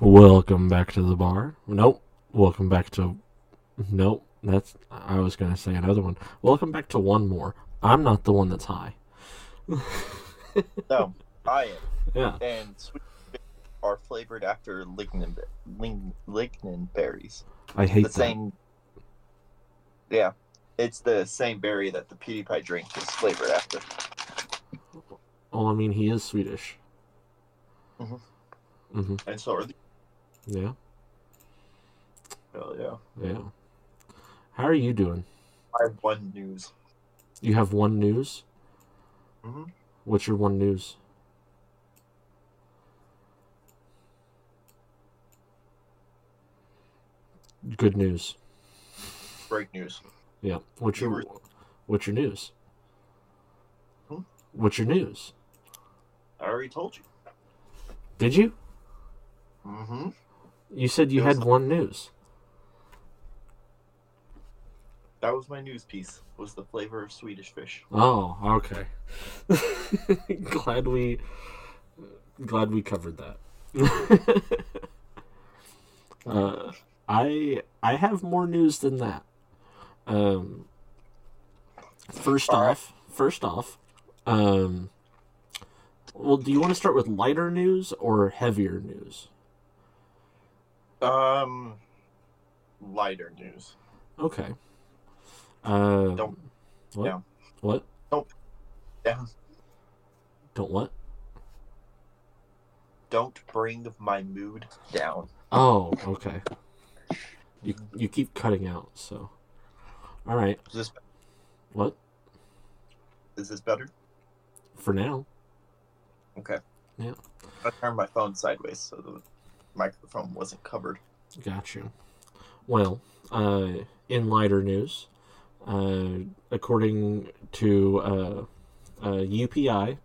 Welcome back to the bar. Nope. Welcome back to. Nope. That's. I was going to say another one. Welcome back to one more. I'm not the one that's high. No, I am. Yeah. And sweet are flavored after lignin, ling, lignin berries. I hate the that. same. Yeah, it's the same berry that the PewDiePie drink is flavored after. Well, I mean, he is Swedish. Mm Mhm. Mm hmm And so are the. Yeah. Hell yeah. Yeah. How are you doing? I have one news. You have one news? Mhm. What's your one news? Good news. Break news. Yeah. What's your What's your news? Hmm? What's your news? I already told you. Did you? Mm-hmm. You said you had one news. That was my news piece. Was the flavor of Swedish fish. Oh, okay. glad we glad we covered that. uh, I I have more news than that. Um, first All right. off, first off, um, well, do you want to start with lighter news or heavier news? Um, lighter news. Okay. Uh, Don't- what? yeah. What? Yeah. Don't what? Don't bring my mood down. Oh, okay. You you keep cutting out, so. All right. Is this What? is this better? For now. Okay. Yeah. I turned my phone sideways so the microphone wasn't covered. Got you. Well, uh, in lighter news, uh, according to uh, uh, UPI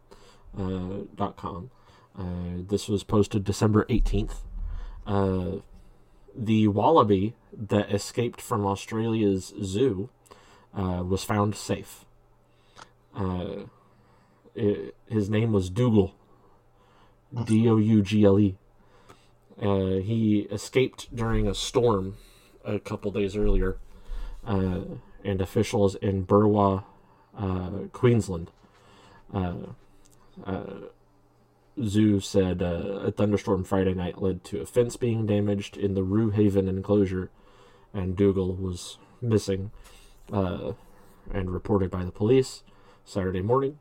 uh, dot com, uh, this was posted December eighteenth. Uh, the wallaby that escaped from Australia's zoo uh, was found safe. Uh, i his name was Dougal. D O U G L E. Uh, he escaped during a storm a couple days earlier, uh, and officials in Burwa, uh, Queensland, uh, uh, zoo said a thunderstorm Friday night led to a fence being damaged in the Roo Haven enclosure, and Dougal was missing, and reported by the police Saturday morning.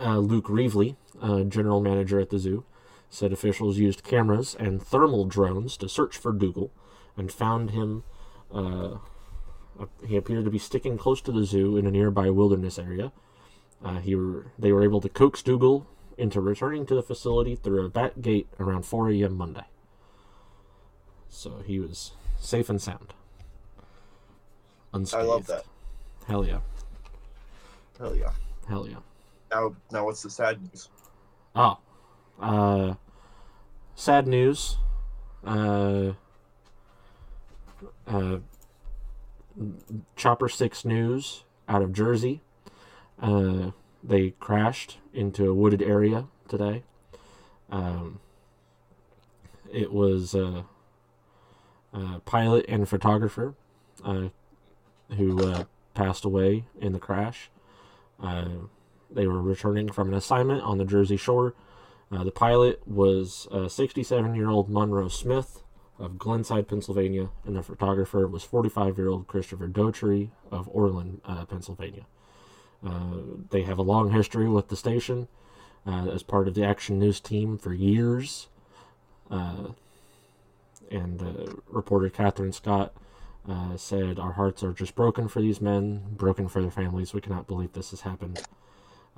Uh, Luke Reevely, uh, general manager at the zoo, said officials used cameras and thermal drones to search for Dougal and found him. Uh, he appeared to be sticking close to the zoo in a nearby wilderness area. Uh, he were, they were able to coax Dougal into returning to the facility through a back gate around 4 a.m. Monday. So he was safe and sound. Unscathed. I love that. Hell yeah. Hell yeah. Hell yeah. Now, now what's the sad news? Oh, uh, sad news. Uh, uh, Chopper Six News out of Jersey. Uh, they crashed into a wooded area today. Um, it was a, a pilot and photographer uh, who uh, passed away in the crash. Uh, they were returning from an assignment on the Jersey Shore. Uh, the pilot was 67 year old Monroe Smith of Glenside, Pennsylvania, and the photographer was 45 year old Christopher Dougherty of Oreland, uh, Pennsylvania. Uh, they have a long history with the station as part of the Action News team for years. And reporter Catherine Scott uh, said, Our hearts are just broken for these men, broken for their families. We cannot believe this has happened.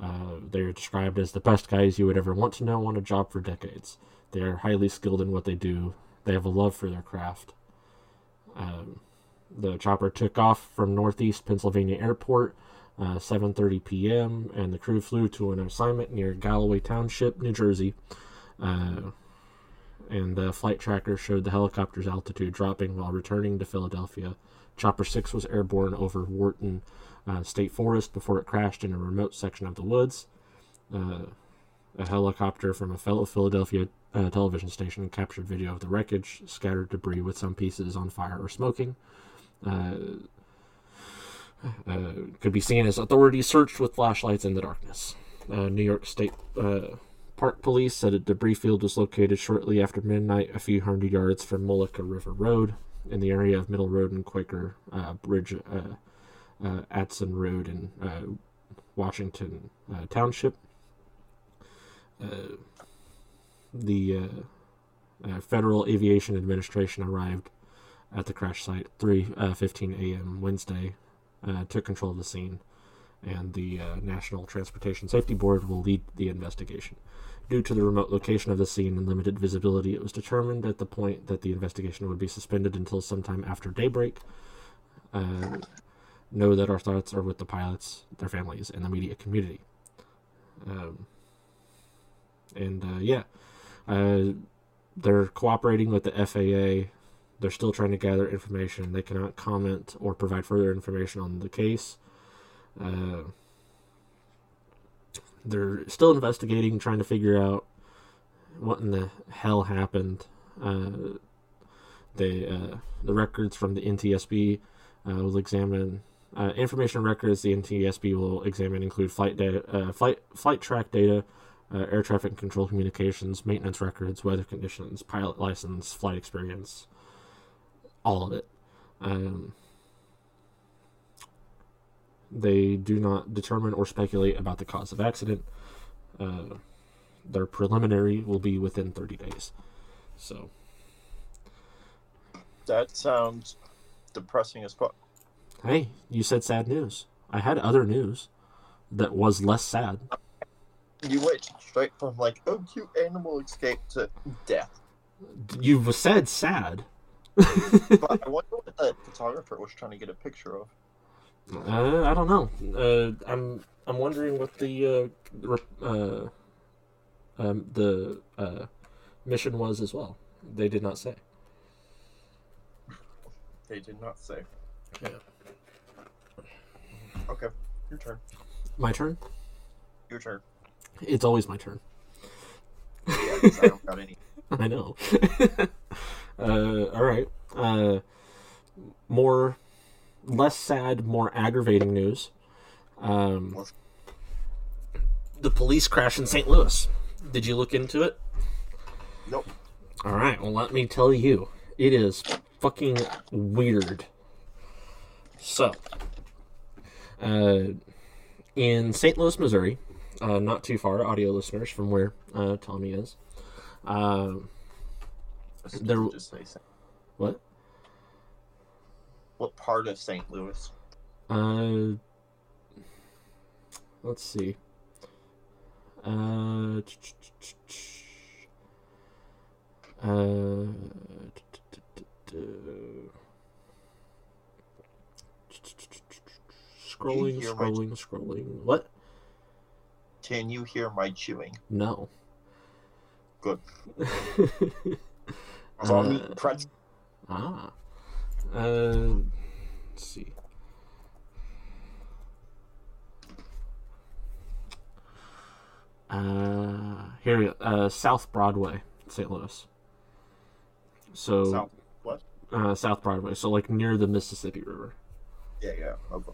Uh, they are described as the best guys you would ever want to know on a job for decades. They are highly skilled in what they do. They have a love for their craft. Um, the chopper took off from Northeast Pennsylvania Airport, uh, 7:30 p.m., and the crew flew to an assignment near Galloway Township, New Jersey. Uh, and the flight tracker showed the helicopter's altitude dropping while returning to Philadelphia. Chopper 6 was airborne over Wharton uh, State Forest before it crashed in a remote section of the woods. Uh, a helicopter from a fellow Philadelphia uh, television station captured video of the wreckage, scattered debris with some pieces on fire or smoking. Uh, uh, could be seen as authorities searched with flashlights in the darkness. Uh, New York State Park Police said a debris field was located shortly after midnight, a few hundred yards from Mullica River Road, in the area of Middle Road and Quaker Bridge, uh, Atsion Road in uh, Washington uh, Township. Uh, the uh, uh, Federal Aviation Administration arrived at the crash site 3:15 a.m. Wednesday, took control of the scene, and the National Transportation Safety Board will lead the investigation. Due to the remote location of the scene and limited visibility, it was determined at the point that the investigation would be suspended until sometime after daybreak. Uh, know that our thoughts are with the pilots, their families, and the media community. Um, and uh, yeah, uh, they're cooperating with the FAA. They're still trying to gather information. They cannot comment or provide further information on the case. Uh, they're still investigating, trying to figure out what in the hell happened. Uh, they uh, the records from the NTSB uh, will examine uh, information records. The NTSB will examine include flight data, uh, flight flight track data, uh, air traffic control communications, maintenance records, weather conditions, pilot license, flight experience, all of it. Um, they do not determine or speculate about the cause of accident. Uh, their preliminary will be within 30 days. So, That sounds depressing as fuck. Hey, you said sad news. I had other news that was less sad. You went straight from like, oh, cute animal escape to death. You said sad. But I wonder what the photographer was trying to get a picture of. Uh, I don't know. Uh, I'm I'm wondering what the uh, uh, um, the uh, mission was as well. They did not say. They did not say. Yeah. Okay, your turn. My turn. Your turn. It's always my turn. Yeah, 'cause I don't got any. I know. uh, all right. Uh, more, less sad, more aggravating news. Um, the police crash in St. Louis. Did you look into it? Nope. All right. Well, let me tell you, it is fucking weird. So, uh, in St. Louis, Missouri, uh, not too far, audio listeners, from where uh, Tommy is. Um, There- Just say Saint- what? what part of St. Louis? Uh, let's see. Uh, uh, scrolling, hear my- scrolling, scrolling. What? Can you hear my chewing? No. Good. Uh, pretzel. Ah. Uh, let's see. Uh, here, we go. uh, South Broadway, St. Louis. So, South. What? uh, South Broadway, so like near the Mississippi River. Yeah, yeah. Okay.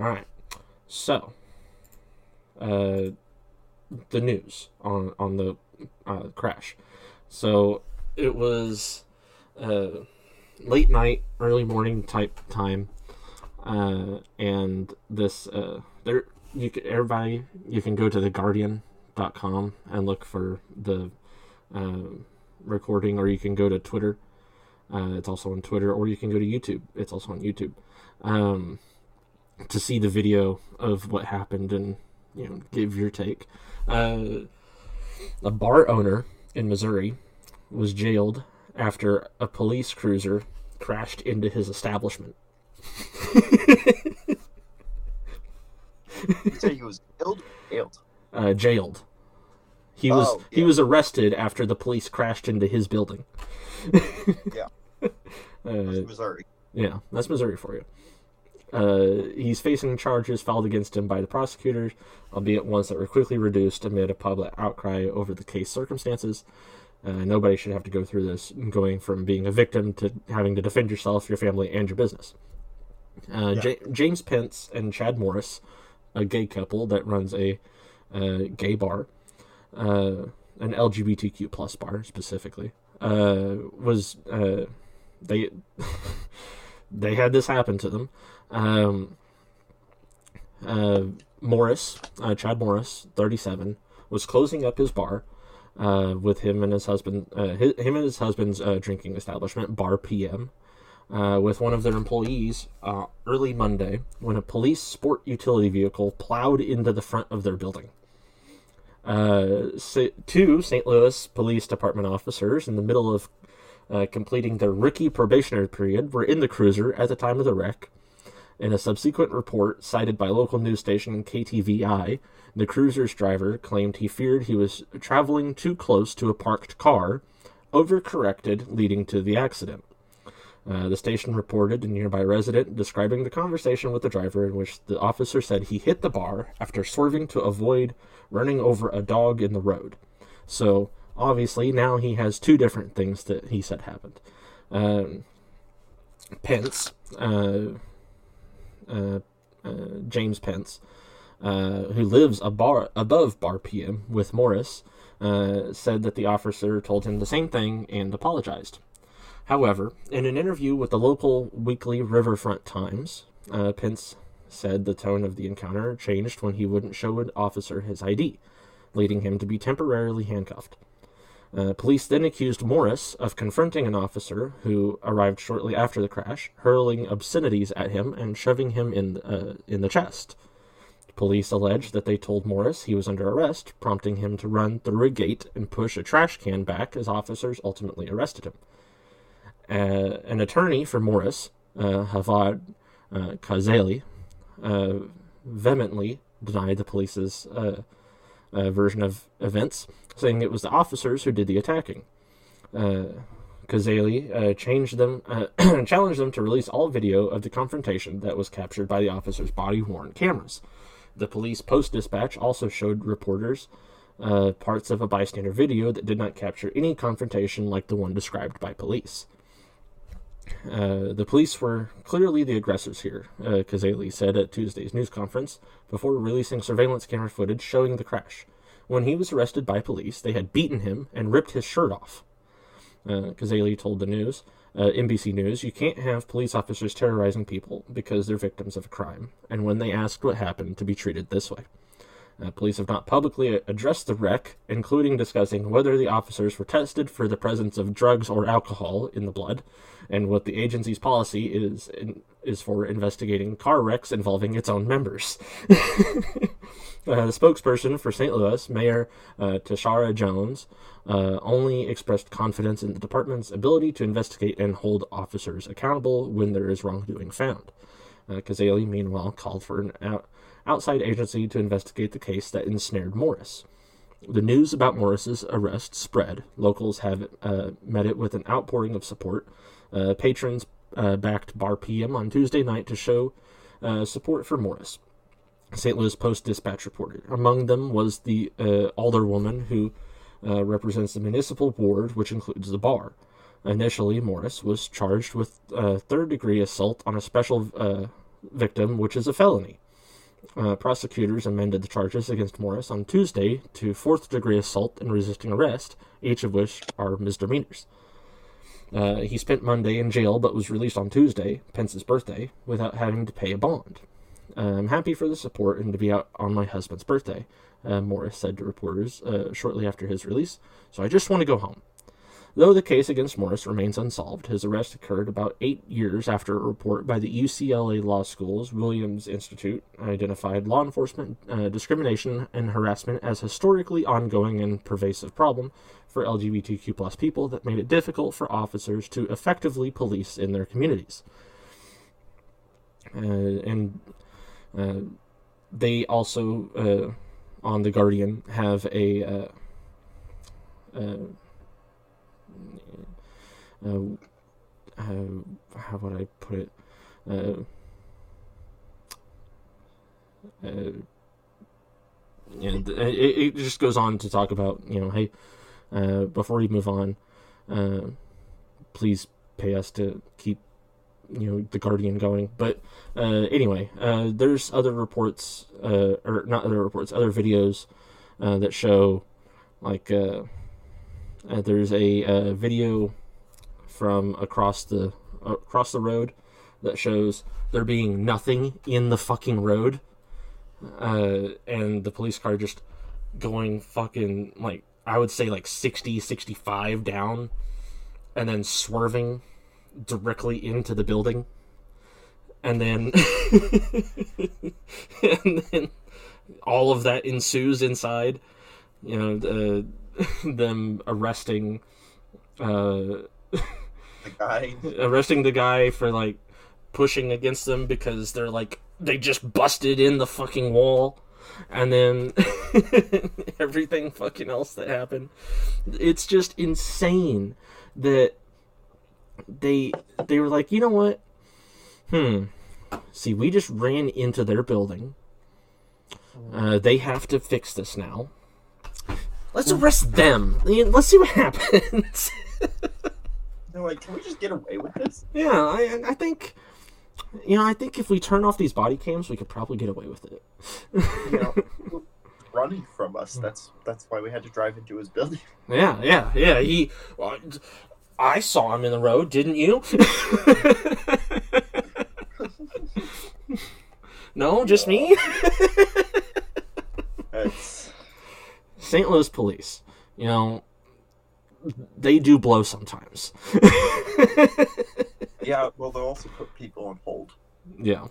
All right. So, uh, the news on on the uh, crash. So it was uh, late night, early morning type time, uh, and this uh, there you can, everybody you can go to the Guardian.com and look for the uh, recording, or you can go to Twitter. Uh, it's also on Twitter, or you can go to YouTube. It's also on YouTube. Um, to see the video of what happened and you know give your take. Uh, a bar owner in Missouri was jailed after a police cruiser crashed into his establishment. You say he was killed? Killed. Uh, jailed. He was Oh, he was arrested after the police crashed into his building. Yeah. Uh, Missouri. Yeah, that's Missouri for you. Uh, he's facing charges filed against him by the prosecutors, albeit ones that were quickly reduced amid a public outcry over the case circumstances. Uh, nobody should have to go through this, going from being a victim to having to defend yourself, your family, and your business. Uh, Yeah. J- James Pence and Chad Morris, a gay couple that runs a uh, gay bar, uh, an LGBTQ plus bar specifically, uh, was uh, they they had this happen to them. Um, uh, Morris, uh, Chad Morris, thirty-seven, was closing up his bar uh, with him and his husband, uh, his, him and his husband's uh, drinking establishment, Bar PM, uh, with one of their employees early Monday when a police sport utility vehicle plowed into the front of their building. Two St. Louis Police Department officers, in the middle of uh, completing their rookie probationary period, were in the cruiser at the time of the wreck. In a subsequent report cited by local news station KTVI, the cruiser's driver claimed he feared he was traveling too close to a parked car, overcorrected, leading to the accident. Uh, the station reported a nearby resident describing the conversation with the driver in which the officer said he hit the bar after swerving to avoid running over a dog in the road. So, obviously, now he has two different things that he said happened. Um, Pence, uh, uh, uh, James Pence, uh, who lives bar above Bar PM with Morris, uh, said that the officer told him the same thing and apologized. However, in an interview with the local weekly Riverfront Times, Pence said the tone of the encounter changed when he wouldn't show an officer his ID, leading him to be temporarily handcuffed. Uh, police then accused Morris of confronting an officer who arrived shortly after the crash, hurling obscenities at him and shoving him in uh, in the chest. Police alleged that they told Morris he was under arrest, prompting him to run through a gate and push a trash can back as officers ultimately arrested him. Uh, an attorney for Morris, uh, Javad uh, Khazaeli, uh, vehemently denied the police's uh, version of events, saying it was the officers who did the attacking. Uh, Khazaeli uh, changed them, uh, challenged them to release all video of the confrontation that was captured by the officers' body-worn cameras. The police post-dispatch also showed reporters uh, parts of a bystander video that did not capture any confrontation like the one described by police. Uh, the police were clearly the aggressors here, uh, Khazaeli said at Tuesday's news conference before releasing surveillance camera footage showing the crash. When he was arrested by police, they had beaten him and ripped his shirt off. Uh, Khazaeli told the news, uh, NBC News, you can't have police officers terrorizing people because they're victims of a crime, and when they asked what happened, to be treated this way. Uh, police have not publicly addressed the wreck, including discussing whether the officers were tested for the presence of drugs or alcohol in the blood, and what the agency's policy is in, is for investigating car wrecks involving its own members. Uh, the spokesperson for St. Louis, Mayor uh, Tishaura Jones, uh, only expressed confidence in the department's ability to investigate and hold officers accountable when there is wrongdoing found. Uh, Khazaeli, meanwhile, called for an out- outside agency to investigate the case that ensnared Morris. The news about Morris's arrest spread. Locals have uh, met it with an outpouring of support. Uh, patrons uh, backed Bar PM on Tuesday night to show uh, support for Morris. St. Louis Post Dispatch reported. Among them was the uh, alderwoman who uh, represents the municipal ward, which includes the bar. Initially, Morris was charged with uh, third degree assault on a special victim, which is a felony. Uh, prosecutors amended the charges against Morris on Tuesday to fourth degree assault and resisting arrest, each of which are misdemeanors. Uh, he spent Monday in jail but was released on Tuesday, Pence's birthday, without having to pay a bond. I'm happy for the support and to be out on my husband's birthday, uh, Morris said to reporters uh, shortly after his release, so I just want to go home. Though the case against Morris remains unsolved, his arrest occurred about eight years after a report by the UCLA Law School's Williams Institute identified law enforcement uh, discrimination and harassment as historically ongoing and pervasive problem for LGBTQ plus people that made it difficult for officers to effectively police in their communities. Uh, and uh, they also, uh, on The Guardian, have a. Uh, uh, uh, uh, how would I put it? Uh, Uh, and it, it just goes on to talk about, you know, hey, uh, before you move on, uh, please pay us to keep, you know, the Guardian going. But uh, anyway, uh, there's other reports, uh, or not other reports, other videos uh, that show, like, uh, uh, there's a uh, video from across the across the road that shows there being nothing in the fucking road, uh, and the police car just going fucking like I would say like 60, 65 down, and then swerving directly into the building, and then and then all of that ensues inside. You know, uh, them arresting. Uh, The guy. arresting the guy for like pushing against them because they're like they just busted in the fucking wall. And then everything fucking else that happened. It's just insane that they they were like you know what? Hmm. See we just ran into their building. Uh, they have to fix this now let's arrest them let's see what happens They're like, can we just get away with this? Yeah, I, I think, you know, I think if we turn off these body cams, we could probably get away with it. You know, running from us. That's that's why we had to drive into his building. Yeah, yeah, yeah. He, well, I saw him in the road, didn't you? no, just me. St. Louis police, you know, they do blow sometimes. yeah. Well, they'll also put people on hold. yeah,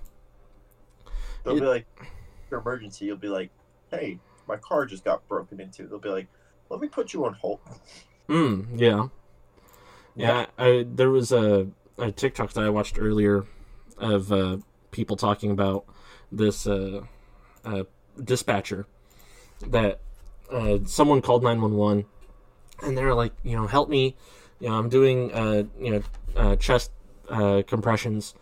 They'll It- be like, your emergency, you'll be like, hey, my car just got broken into. They'll be like, let me put you on hold. mm, yeah. Yeah, I, there was a, a TikTok that I watched earlier of uh, people talking about this uh, uh, dispatcher that uh, someone called 911 and they're like, you know, help me. You know, I'm doing, uh, you know, uh, chest uh, compressions.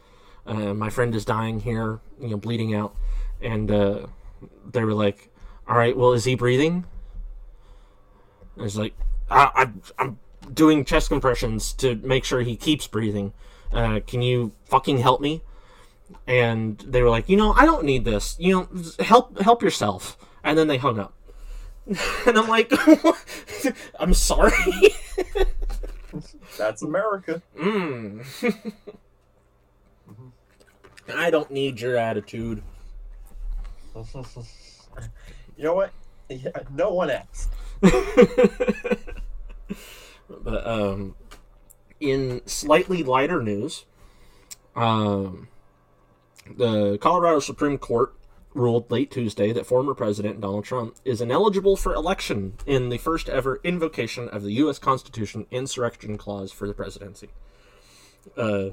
Uh, my friend is dying here, you know, bleeding out. And uh, they were like, all right, well, is he breathing? And it's like, I, I, I'm doing chest compressions to make sure he keeps breathing. Uh, can you fucking help me? And they were like, you know, I don't need this. You know, help help yourself. And then they hung up. and I'm like, I'm sorry. That's America. mm. I don't need your attitude. You know what? Yeah, no one asked. But um, in slightly lighter news, um, the Colorado Supreme Court ruled late Tuesday that former President Donald Trump is ineligible for election in the first ever invocation of the U.S. Constitution insurrection clause for the presidency. Uh,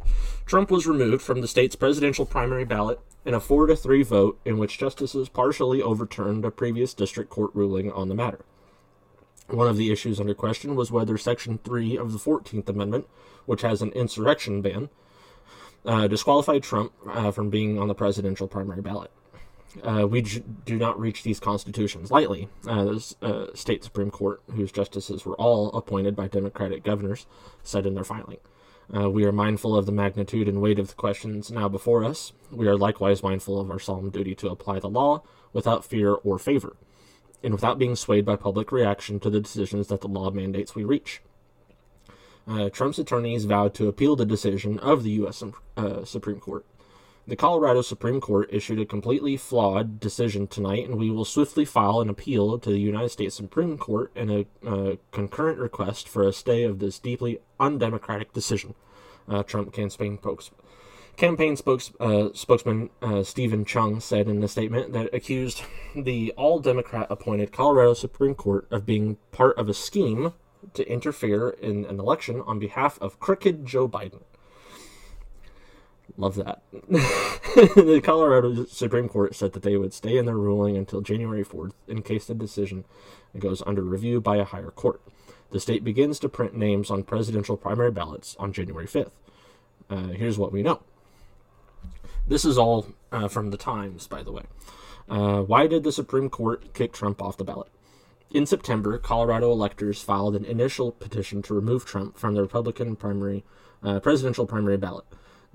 Trump was removed from the state's presidential primary ballot in a 4 to 3 vote in which justices partially overturned a previous district court ruling on the matter. One of the issues under question was whether Section 3 of the 14th Amendment, which has an insurrection ban, uh, disqualified Trump uh, from being on the presidential primary ballot. Uh, we j- do not reach these constitutions lightly. Uh, uh, state Supreme Court, whose justices were all appointed by Democratic governors, said in their filing. Uh, we are mindful of the magnitude and weight of the questions now before us. We are likewise mindful of our solemn duty to apply the law without fear or favor and without being swayed by public reaction to the decisions that the law mandates we reach. Uh, Trump's attorneys vowed to appeal the decision of the U.S. Uh, Supreme Court. The Colorado Supreme Court issued a completely flawed decision tonight, and we will swiftly file an appeal to the United States Supreme Court in a concurrent request for a stay of this deeply undemocratic decision. Uh, Trump campaign spokes- campaign spokes, uh, spokesman uh, Steven Cheung said in a statement that accused the all Democrat appointed Colorado Supreme Court of being part of a scheme to interfere in an election on behalf of crooked Joe Biden. Love that. the Colorado Supreme Court said that they would stay in their ruling until January 4th in case the decision goes under review by a higher court. The state begins to print names on presidential primary ballots on January 5th. Uh, here's what we know. This is all uh, from the Times, by the way. Uh, why did the Supreme Court kick Trump off the ballot? In September, Colorado electors filed an initial petition to remove Trump from the Republican primary, uh, presidential primary ballot.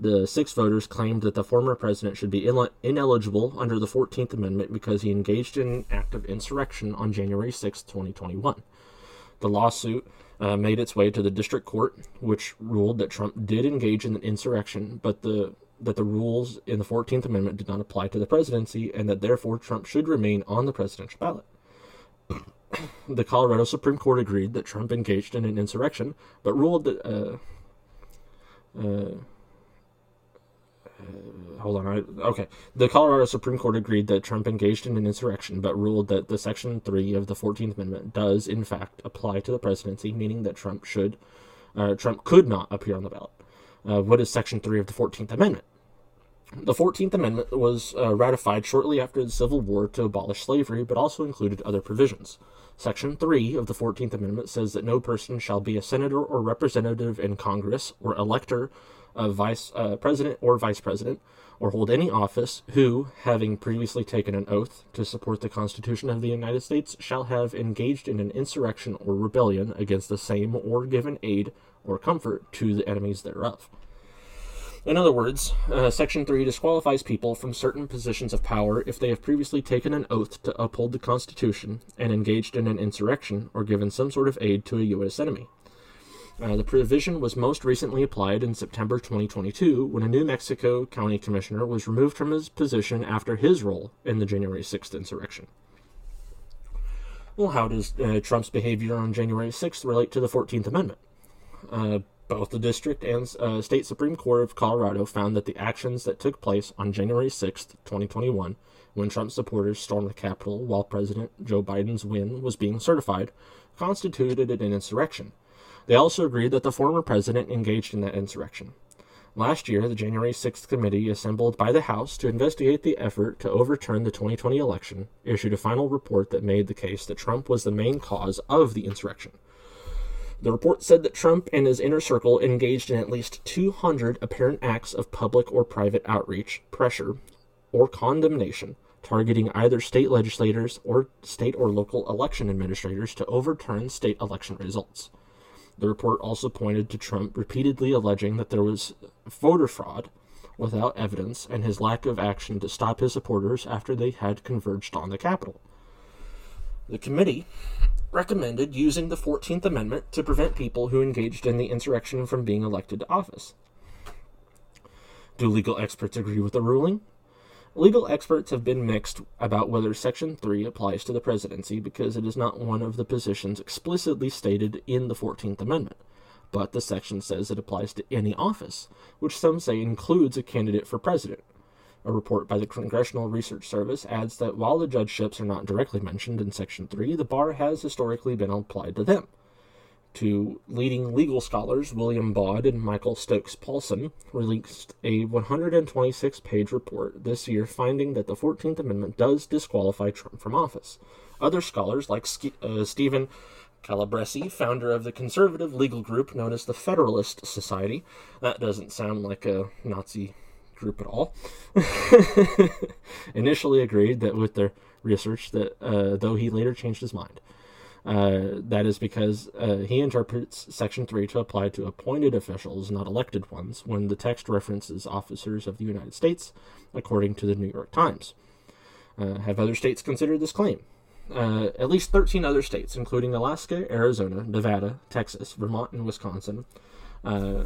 The six voters claimed that the former president should be inel- ineligible under the 14th Amendment because he engaged in an act of insurrection on January 6, 2021. The lawsuit uh, made its way to the district court, which ruled that Trump did engage in an insurrection, but the that the rules in the 14th Amendment did not apply to the presidency, and that therefore Trump should remain on the presidential ballot. the Colorado Supreme Court agreed that Trump engaged in an insurrection, but ruled that. Uh, uh, uh, hold on. I, okay. The Colorado Supreme Court agreed that Trump engaged in an insurrection, but ruled that the Section 3 of the 14th Amendment does, in fact, apply to the presidency, meaning that Trump should. Uh, Trump could not appear on the ballot. Uh, what is Section 3 of the 14th Amendment? The 14th Amendment was uh, ratified shortly after the Civil War to abolish slavery, but also included other provisions. Section 3 of the 14th Amendment says that no person shall be a senator or representative in Congress or elector of vice uh, president or vice president or hold any office who, having previously taken an oath to support the Constitution of the United States, shall have engaged in an insurrection or rebellion against the same or given aid or comfort to the enemies thereof. In other words, uh, Section 3 disqualifies people from certain positions of power if they have previously taken an oath to uphold the Constitution and engaged in an insurrection or given some sort of aid to a U.S. enemy. Uh, the provision was most recently applied in September 2022 when a New Mexico County Commissioner was removed from his position after his role in the January 6th insurrection. Well, how does uh, Trump's behavior on January 6th relate to the 14th Amendment? Uh, both the district and uh, state Supreme Court of Colorado found that the actions that took place on January 6th, 2021, when Trump supporters stormed the Capitol while President Joe Biden's win was being certified, constituted an insurrection. They also agreed that the former president engaged in that insurrection. Last year, the January 6th committee assembled by the House to investigate the effort to overturn the 2020 election issued a final report that made the case that Trump was the main cause of the insurrection. The report said that Trump and his inner circle engaged in at least 200 apparent acts of public or private outreach, pressure, or condemnation, targeting either state legislators or state or local election administrators to overturn state election results. The report also pointed to Trump repeatedly alleging that there was voter fraud without evidence and his lack of action to stop his supporters after they had converged on the Capitol. The committee recommended using the 14th Amendment to prevent people who engaged in the insurrection from being elected to office. Do legal experts agree with the ruling? Legal experts have been mixed about whether Section 3 applies to the presidency because it is not one of the positions explicitly stated in the 14th Amendment. But the section says it applies to any office, which some say includes a candidate for president. A report by the Congressional Research Service adds that while the judgeships are not directly mentioned in Section 3, the bar has historically been applied to them. Two leading legal scholars, William Baude and Michael Stokes Paulsen, released a 126 page report this year finding that the 14th Amendment does disqualify Trump from office. Other scholars, like uh, Stephen Calabresi, founder of the conservative legal group known as the Federalist Society, that doesn't sound like a Nazi group at all, initially agreed that with their research that uh, though he later changed his mind. Uh, that is because uh, he interprets Section 3 to apply to appointed officials, not elected ones, when the text references officers of the United States, according to the New York Times. Uh, have other states considered this claim? Uh, at least 13 other states, including Alaska, Arizona, Nevada, Texas, Vermont, and Wisconsin, uh,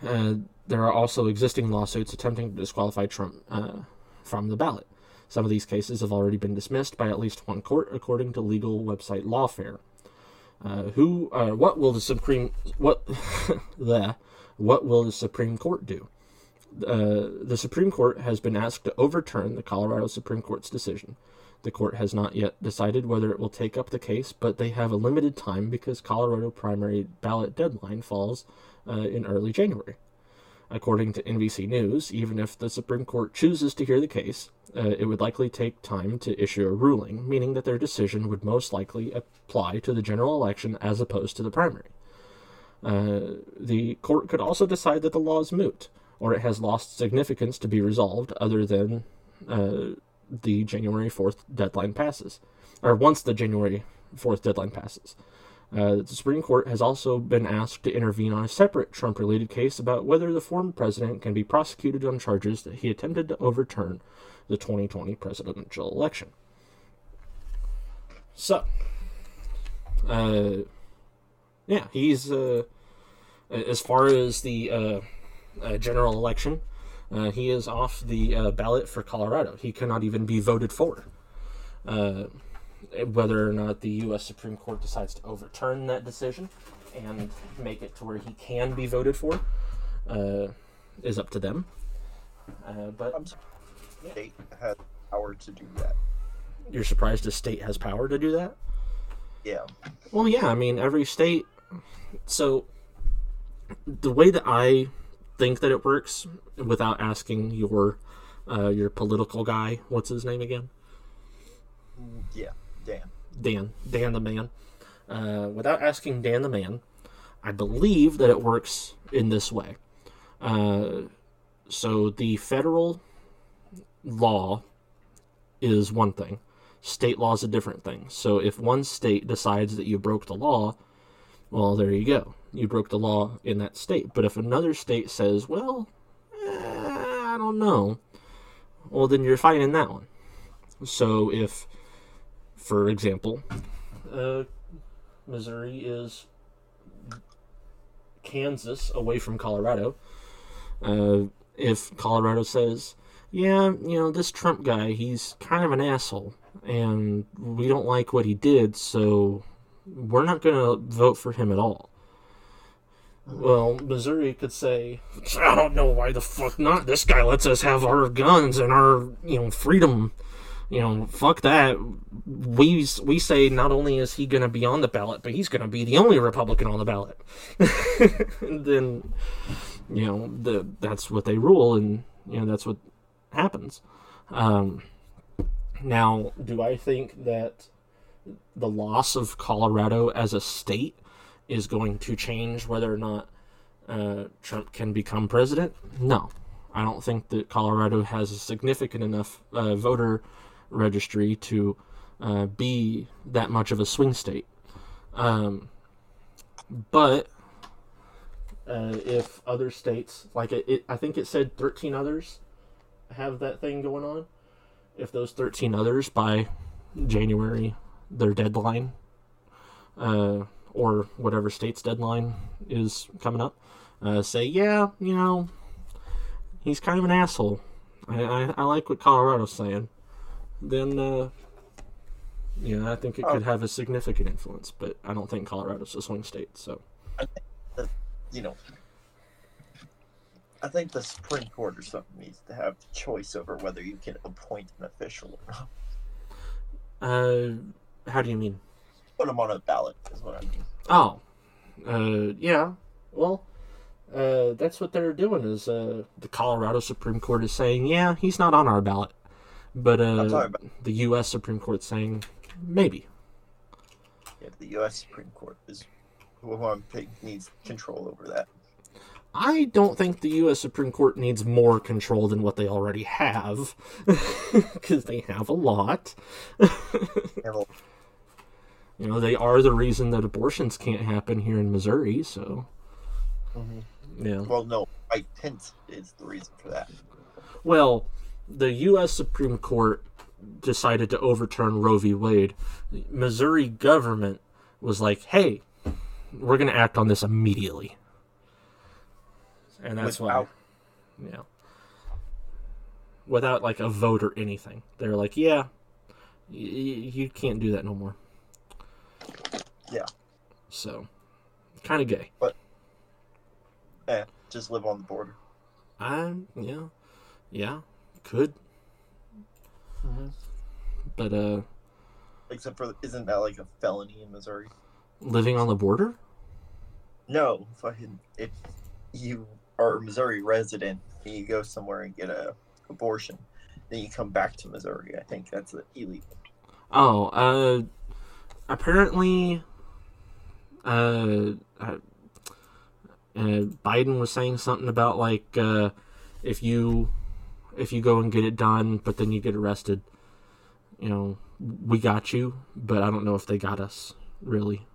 there are also existing lawsuits attempting to disqualify Trump from the ballot. Some of these cases have already been dismissed by at least one court, according to legal website Lawfare. Uh, who? Uh, what will the Supreme? What? the? What will the Supreme Court do? Uh, the Supreme Court has been asked to overturn the Colorado Supreme Court's decision. The court has not yet decided whether it will take up the case, but they have a limited time because Colorado primary ballot deadline falls uh, in early January. According to NBC News, even if the Supreme Court chooses to hear the case, uh, it would likely take time to issue a ruling, meaning that their decision would most likely apply to the general election as opposed to the primary. Uh, the court could also decide that the law is moot, or it has lost significance to be resolved, other than uh, the January 4th deadline passes, or once the January 4th deadline passes. Uh, the Supreme Court has also been asked to intervene on a separate Trump related case about whether the former president can be prosecuted on charges that he attempted to overturn the 2020 presidential election. So, uh, yeah, he's, uh, as far as the uh, uh, general election, uh, he is off the ballot for Colorado. He cannot even be voted for. Whether or not the U.S. Supreme Court decides to overturn that decision and make it to where he can be voted for uh, is up to them. Uh, but I'm surprised the state has power to do that. you're surprised a state has power to do that? Yeah. Well, yeah. I mean, every state. So, the way that I think that it works, without asking your uh, your political guy, what's his name again? Yeah. Dan. Dan, Dan the man. Uh, without asking Dan the man, I believe that it works in this way. Uh, so the federal law is one thing, state law is a different thing. So if one state decides that you broke the law, well, there you go. You broke the law in that state. But if another state says, well, eh, I don't know, well, then you're fine in that one. So if for example, uh, Missouri is Kansas away from Colorado. Uh, if Colorado says, yeah, you know, this Trump guy, he's kind of an asshole, and we don't like what he did, so we're not going to vote for him at all. Well, Missouri could say, I don't know why the fuck not. This guy lets us have our guns and our, you know, freedom you know, fuck that. We we say not only is he going to be on the ballot, but he's going to be the only Republican on the ballot. then, you know, the, that's what they rule, and you know that's what happens. Um, now, do I think that the loss of Colorado as a state is going to change whether or not uh, Trump can become president? No, I don't think that Colorado has a significant enough uh, voter registry to uh, be that much of a swing state. Um, but uh, if other states, like it, it, I think it said 13 others have that thing going on. If those 13 others by January, their deadline, uh, or whatever state's deadline is coming up, uh, say, yeah, you know, he's kind of an asshole. I, I, I like what Colorado's saying then uh, know, I think it could Oh. have a significant influence. But I don't think Colorado's a swing state. So You know, I think the Supreme Court or something needs to have choice over whether you can appoint an official or not. uh, how do you mean? Put them on a ballot is what I mean. Oh, uh, yeah. Well, uh, that's what they're doing. Is uh, the Colorado Supreme Court is saying, yeah, he's not on our ballot, but uh, the U.S. Supreme Court saying maybe. yeah, the U.S. Supreme Court is who I'm picking needs control over that. I don't think the U.S. Supreme Court needs more control than what they already have, because they have a lot. You know, they are the reason that abortions can't happen here in Missouri. So, yeah. well, no, Mike Pence is the reason for that. Well, the U.S. Supreme Court decided to overturn Roe v. Wade. The Missouri government was like, "Hey, we're going to act on this immediately," and that's Without- why, yeah, without like a vote or anything, they're like, "Yeah, y- you can't do that no more." Yeah. So, kind of gay. But, eh, just live on the border. I yeah, yeah, could, but uh, Except for, isn't that like a felony in Missouri? living on the border. No, fucking if you are a Missouri resident and you go somewhere and get a abortion, then you come back to Missouri. I think that's illegal. Oh, uh, apparently, uh, uh, uh, Biden was saying something about like uh, if you if you go and get it done, but then you get arrested, you know, we got you, but I don't know if they got us really.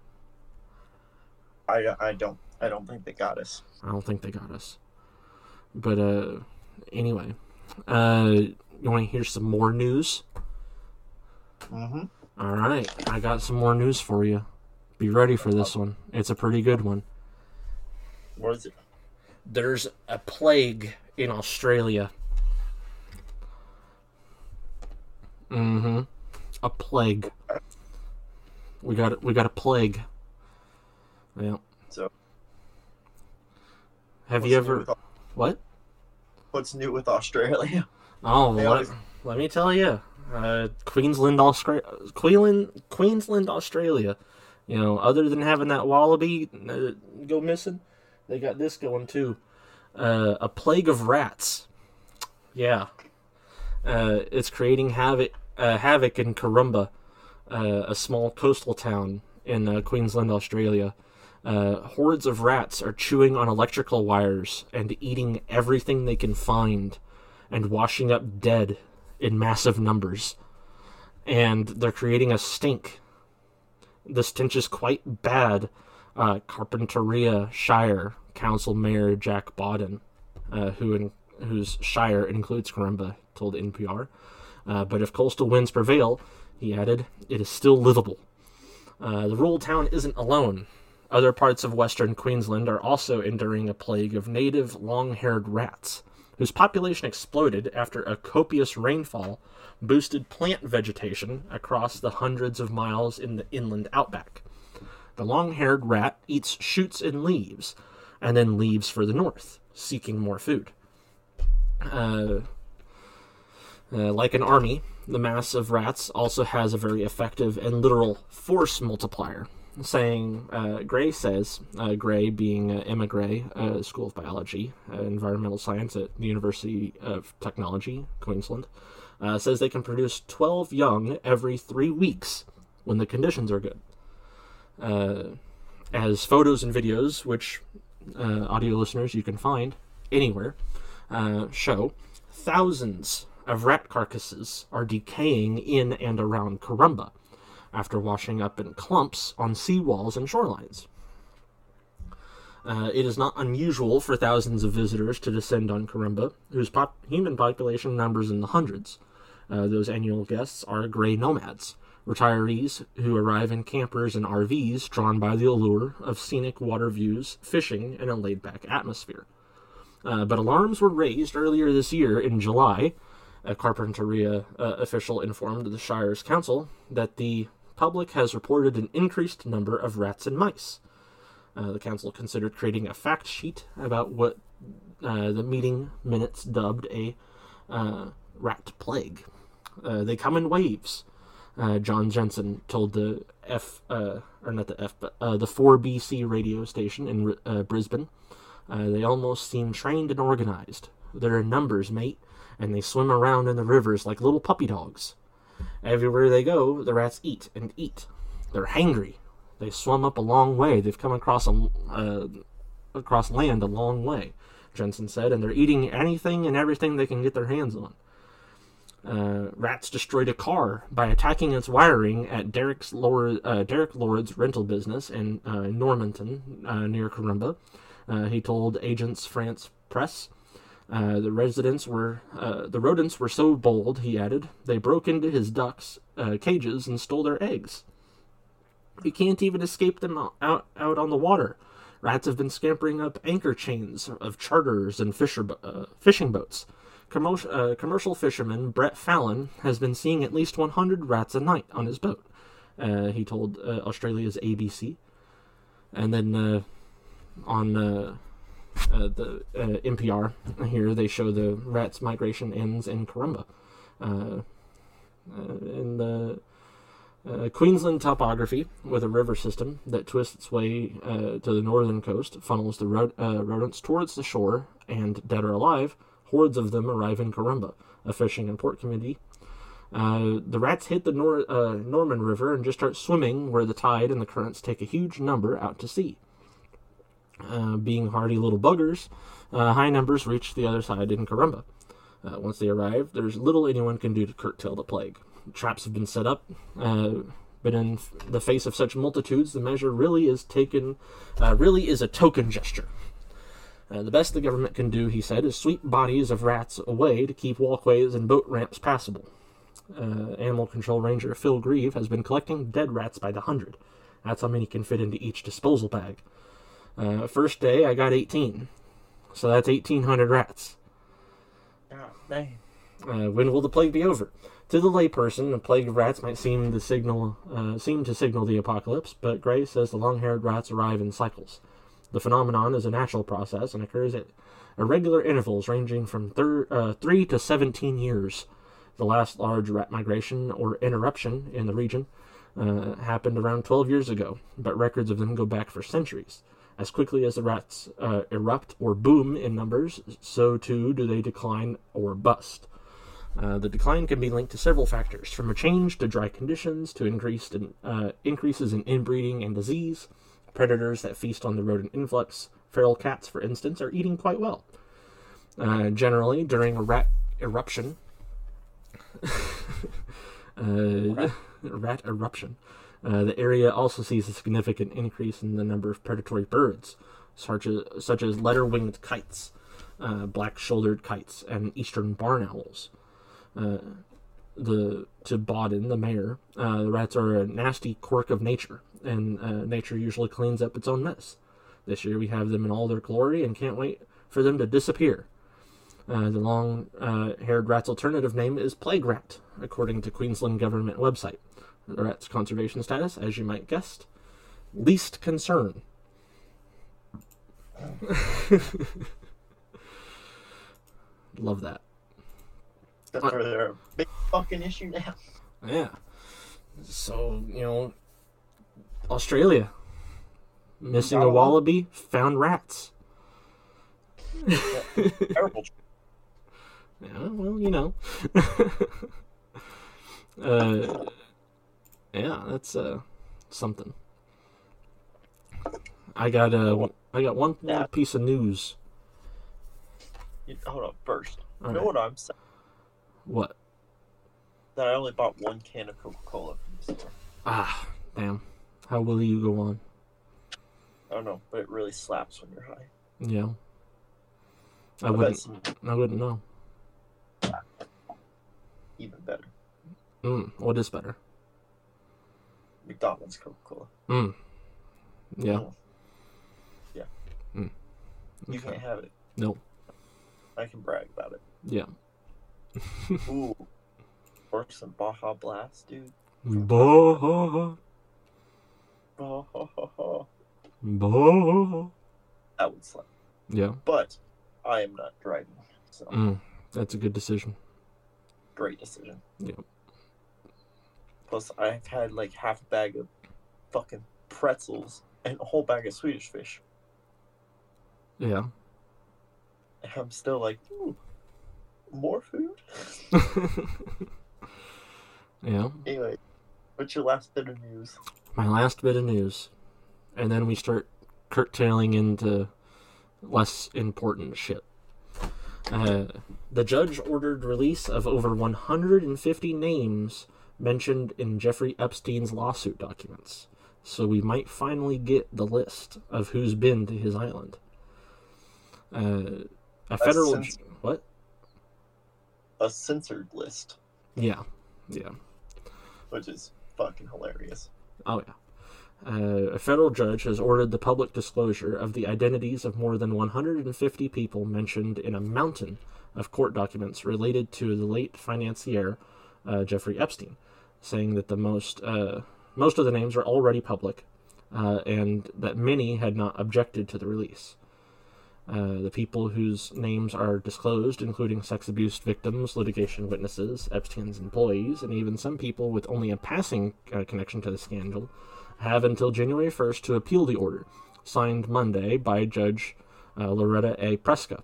I, I don't I don't think they got us. I don't think they got us. But uh, anyway, uh, you want to hear some more news? Mm-hmm. All right, I got some more news for you. Be ready for this one. It's a pretty good one. What is it? There's a plague in Australia. Mm-hmm. A plague. We got we got a plague. Yeah. So Have you ever with what? What's new with Australia? Oh, let, always- let me tell you, uh, Queensland, Australia, Queensland, Queensland, Australia. You know, other than having that wallaby uh, go missing, they got this going too. Uh, a plague of rats. Yeah, uh, it's creating havoc, uh, havoc in Karumba, uh, a small coastal town in uh, Queensland, Australia. Uh, hordes of rats are chewing on electrical wires and eating everything they can find and washing up dead in massive numbers. And they're creating a stink. The stench is quite bad. Uh, Carpentaria Shire Council Mayor Jack Bawden, uh, who in, whose shire includes Karumba, told NPR. Uh, but if coastal winds prevail, he added, it is still livable. Uh, the rural town isn't alone. Other parts of western Queensland are also enduring a plague of native long haired rats, whose population exploded after a copious rainfall boosted plant vegetation across the hundreds of miles in the inland outback. The long haired rat eats shoots and leaves, and then leaves for the north, seeking more food. Uh, uh, like an army, the mass of rats also has a very effective and literal force multiplier. Saying, uh, Gray says, uh, Gray being uh, Emma Gray, uh, School of Biology, uh, Environmental Science at the University of Technology, Queensland, says they can produce 12 young every three weeks when the conditions are good. As photos and videos, which audio listeners you can find anywhere, uh, show, thousands of rat carcasses are decaying in and around Karumba after washing up in clumps on seawalls and shorelines. Uh, it is not unusual for thousands of visitors to descend on Karumba, whose pop- human population numbers in the hundreds. Uh, those annual guests are gray nomads, retirees who arrive in campers and RVs drawn by the allure of scenic water views, fishing, and a laid back atmosphere. Uh, but alarms were raised earlier this year in July. A Carpentaria uh, official informed the Shire's council that the public has reported an increased number of rats and mice. Uh, the council considered creating a fact sheet about what uh, the meeting minutes dubbed a uh, rat plague. Uh, they come in waves. Uh, John Jensen told the F, uh, or not the F, but the 4BC radio station in Brisbane. Uh, they almost seem trained and organized. They're in numbers, mate, and they swim around in the rivers like little puppy dogs. Everywhere they go, the rats eat and eat. They're hangry. They swum up a long way. They've come across a uh, across land a long way, Jensen said, and they're eating anything and everything they can get their hands on. Uh, rats destroyed a car by attacking its wiring at Derek's Lord, uh, Derek Lord's rental business in uh, Normanton, uh, near Karumba. Uh, he told Agents France Press. Uh, the residents were uh, the rodents were so bold, he added, they broke into his ducks' uh, cages and stole their eggs. You can't even escape them out, out on the water. Rats have been scampering up anchor chains of charters and fisher uh, fishing boats. Commercial, uh, commercial fisherman Brett Fallon has been seeing at least 100 rats a night on his boat. He told Australia's ABC. And then on uh, uh, the uh, NPR here, they show the rats' migration ends in Karumba. Uh, uh, in the Queensland topography, with a river system that twists its way to the northern coast, funnels the rod- rodents towards the shore, and dead or alive, hordes of them arrive in Karumba, a fishing and port community. Uh, the rats hit the Nor- uh, Norman River and just start swimming where the tide and the currents take a huge number out to sea. Uh, being hardy little buggers, uh, high numbers reach the other side in Karumba. Uh, once they arrive, there's little anyone can do to curtail the plague. Traps have been set up, uh, but in the face of such multitudes, the measure really is taken, uh, really is a token gesture. Uh, the best the government can do, he said, is sweep bodies of rats away to keep walkways and boat ramps passable. Animal Control Ranger Phil Grieve has been collecting dead rats by the hundred. That's how many can fit into each disposal bag. Uh, first day, I got 18. So that's 1,800 rats. Dang. Uh, when will the plague be over? To the layperson, a plague of rats might seem to signal uh, seem to signal the apocalypse, but Gray says the long-haired rats arrive in cycles. The phenomenon is a natural process and occurs at irregular intervals ranging from thir- uh, three to 17 years. The last large rat migration or interruption in the region uh, happened around 12 years ago, but records of them go back for centuries. As quickly as the rats uh, erupt or boom in numbers, so too do they decline or bust. Uh, the decline can be linked to several factors, from a change to dry conditions to increased in, uh, increases in inbreeding and disease. Predators that feast on the rodent influx, feral cats, for instance, are eating quite well. Uh, generally, during a rat eruption, uh, rat eruption, uh, the area also sees a significant increase in the number of predatory birds, such as, such as letter-winged kites, uh, black-shouldered kites, and eastern barn owls. Uh, the to Bawden, the mayor, uh, the rats are a nasty quirk of nature, and uh, nature usually cleans up its own mess. This year we have them in all their glory, and can't wait for them to disappear. Uh, the long-haired rat's alternative name is plague rat, according to Queensland government website. The rat's conservation status, as you might guess, least concern. Love that. Except for their big fucking issue now. Yeah. So, you know, Australia. Missing a wallaby, found rats. Terrible. Yeah, well, you know. uh, yeah, that's uh, something. I got uh, I got one Yeah. piece of news. You- Hold on, first. All you know right. what I'm saying? What? That I only bought one can of Coca Cola from the store. Ah, damn. How will you go on? I don't know, but it really slaps when you're high. Yeah. I I wouldn't. some I wouldn't know. even better. Mm, what is better? McDonald's Coca Cola. Mm. Yeah. Yeah. Mm. You can't have it. No. I can brag about it. Yeah. Ooh. Or some Baja Blast, dude. Bah, Oh, bah. that would slap. Yeah. But I am not driving, so Mm, that's a good decision. great decision. Yeah. Plus, I've had like half a bag of fucking pretzels and a whole bag of Swedish fish. Yeah. And I'm still like, ooh, more food? yeah. Anyway, what's your last bit of news? My last bit of news. And then we start curtailing into less important shit. Uh, the judge ordered release of over 150 names mentioned in Jeffrey Epstein's lawsuit documents. So we might finally get the list of who's been to his island. Uh, a federal. What? A censored list, Yeah. Yeah. which is fucking hilarious. Oh, yeah. Uh, a federal judge has ordered the public disclosure of the identities of more than 150 people mentioned in a mountain of court documents related to the late financier uh, Jeffrey Epstein, saying that the most uh, most of the names are already public, uh, and that many had not objected to the release. Uh, the people whose names are disclosed, including sex abuse victims, litigation witnesses, Epstein's employees, and even some people with only a passing uh, connection to the scandal, have until January 1st to appeal the order, signed Monday by Judge uh, Loretta A. Preska.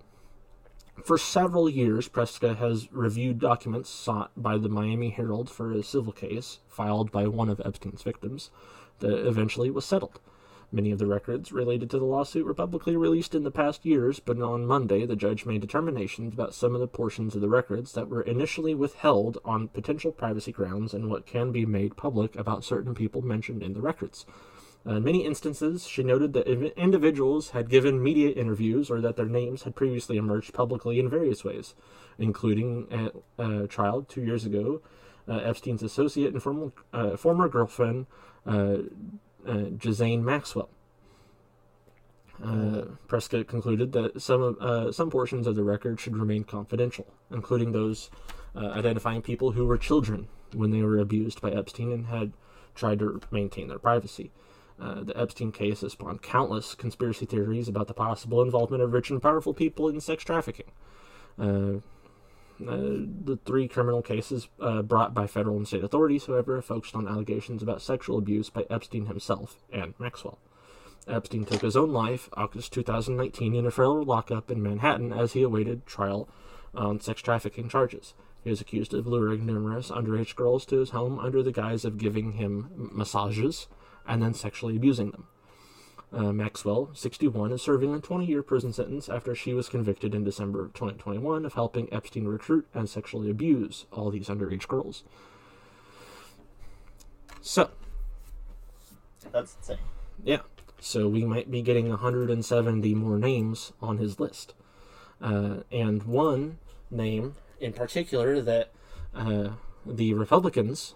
For several years, Preska has reviewed documents sought by the Miami Herald for a civil case filed by one of Epstein's victims that eventually was settled. Many of the records related to the lawsuit were publicly released in the past years, but on Monday the judge made determinations about some of the portions of the records that were initially withheld on potential privacy grounds and what can be made public about certain people mentioned in the records. Uh, in many instances, she noted that individuals had given media interviews or that their names had previously emerged publicly in various ways, including a trial two years ago. Uh, Epstein's associate and former, uh, former girlfriend, uh, uh, Ghislaine Maxwell. Uh, Prescott concluded that some uh, some portions of the record should remain confidential, including those uh, identifying people who were children when they were abused by Epstein and had tried to maintain their privacy. Uh, the Epstein case has spawned countless conspiracy theories about the possible involvement of rich and powerful people in sex trafficking. Uh, uh, the three criminal cases uh, brought by federal and state authorities, however, focused on allegations about sexual abuse by Epstein himself and Maxwell. Epstein took his own life August 2019 in a federal lockup in Manhattan as he awaited trial on sex trafficking charges. He was accused of luring numerous underage girls to his home under the guise of giving him massages and then sexually abusing them. Uh, Maxwell, 61, is serving a 20 year prison sentence after she was convicted in December 2021 of helping Epstein recruit and sexually abuse all these underage girls. So, That's insane. yeah, so we might be getting 170 more names on his list. Uh, and one name in particular that uh, the Republicans,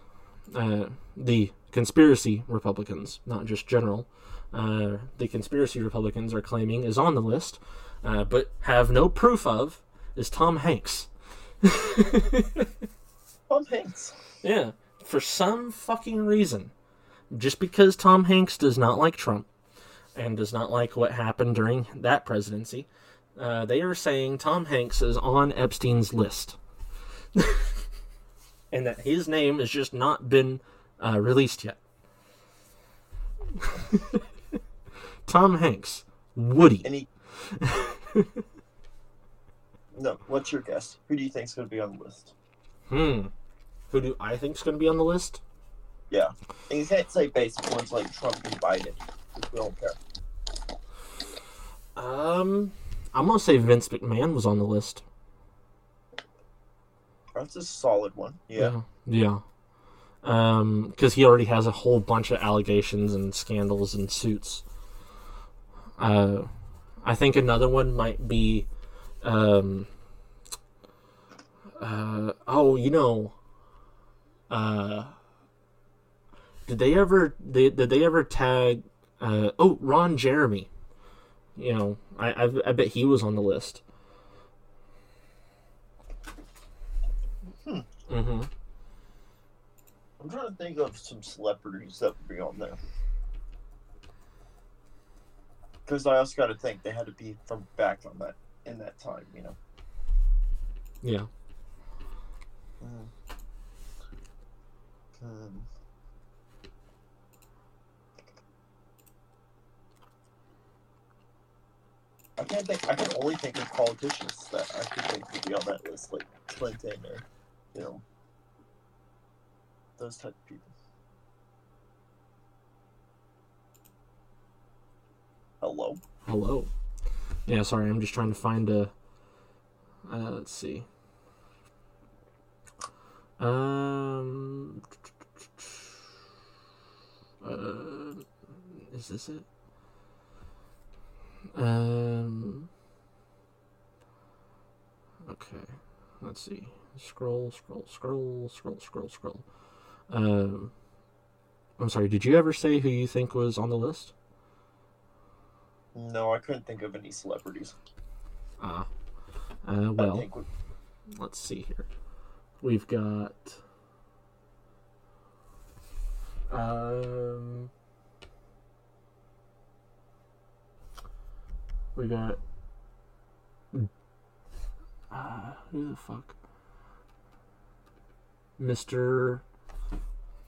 uh, the conspiracy Republicans, not just general, uh, the conspiracy Republicans are claiming is on the list, uh, but have no proof of, is Tom Hanks. Tom Hanks. Yeah, for some fucking reason, just because Tom Hanks does not like Trump and does not like what happened during that presidency, uh, they are saying Tom Hanks is on Epstein's list. and that his name has just not been uh, released yet. Tom Hanks, Woody. And he. no, what's your guess? Who do you think's going to be on the list? Hmm. Who do I think's going to be on the list? Yeah. And you can't say basic ones like Trump and Biden. 'cause We don't care. Um, I'm gonna say Vince McMahon was on the list. That's a solid one. Yeah. Yeah. Um, because he already has a whole bunch of allegations and scandals and suits. Uh, I think another one might be, um, uh, oh, you know, uh, did they ever, they, did they ever tag, uh, oh, Ron Jeremy? You know, I, I, I bet he was on the list. Hmm. Mm-hmm. I'm trying to think of some celebrities that would be on there. Because I also got to think they had to be from back on that in that time, you know. Yeah. Mm. Um, I can't think. I can only think of politicians that I could think would be on that list, like Clinton or, you know, those type of people. Hello. Hello. Yeah, sorry, I'm just trying to find a. Uh, let's see. Um. Uh, is this it? Um. Okay, let's see. Scroll, scroll, scroll, scroll, scroll, scroll. Um. I'm sorry. Did you ever say who you think was on the list? No, I couldn't think of any celebrities. Ah. Uh, well, let's see here. We've got. Um. We got. Uh, who the fuck? Mr.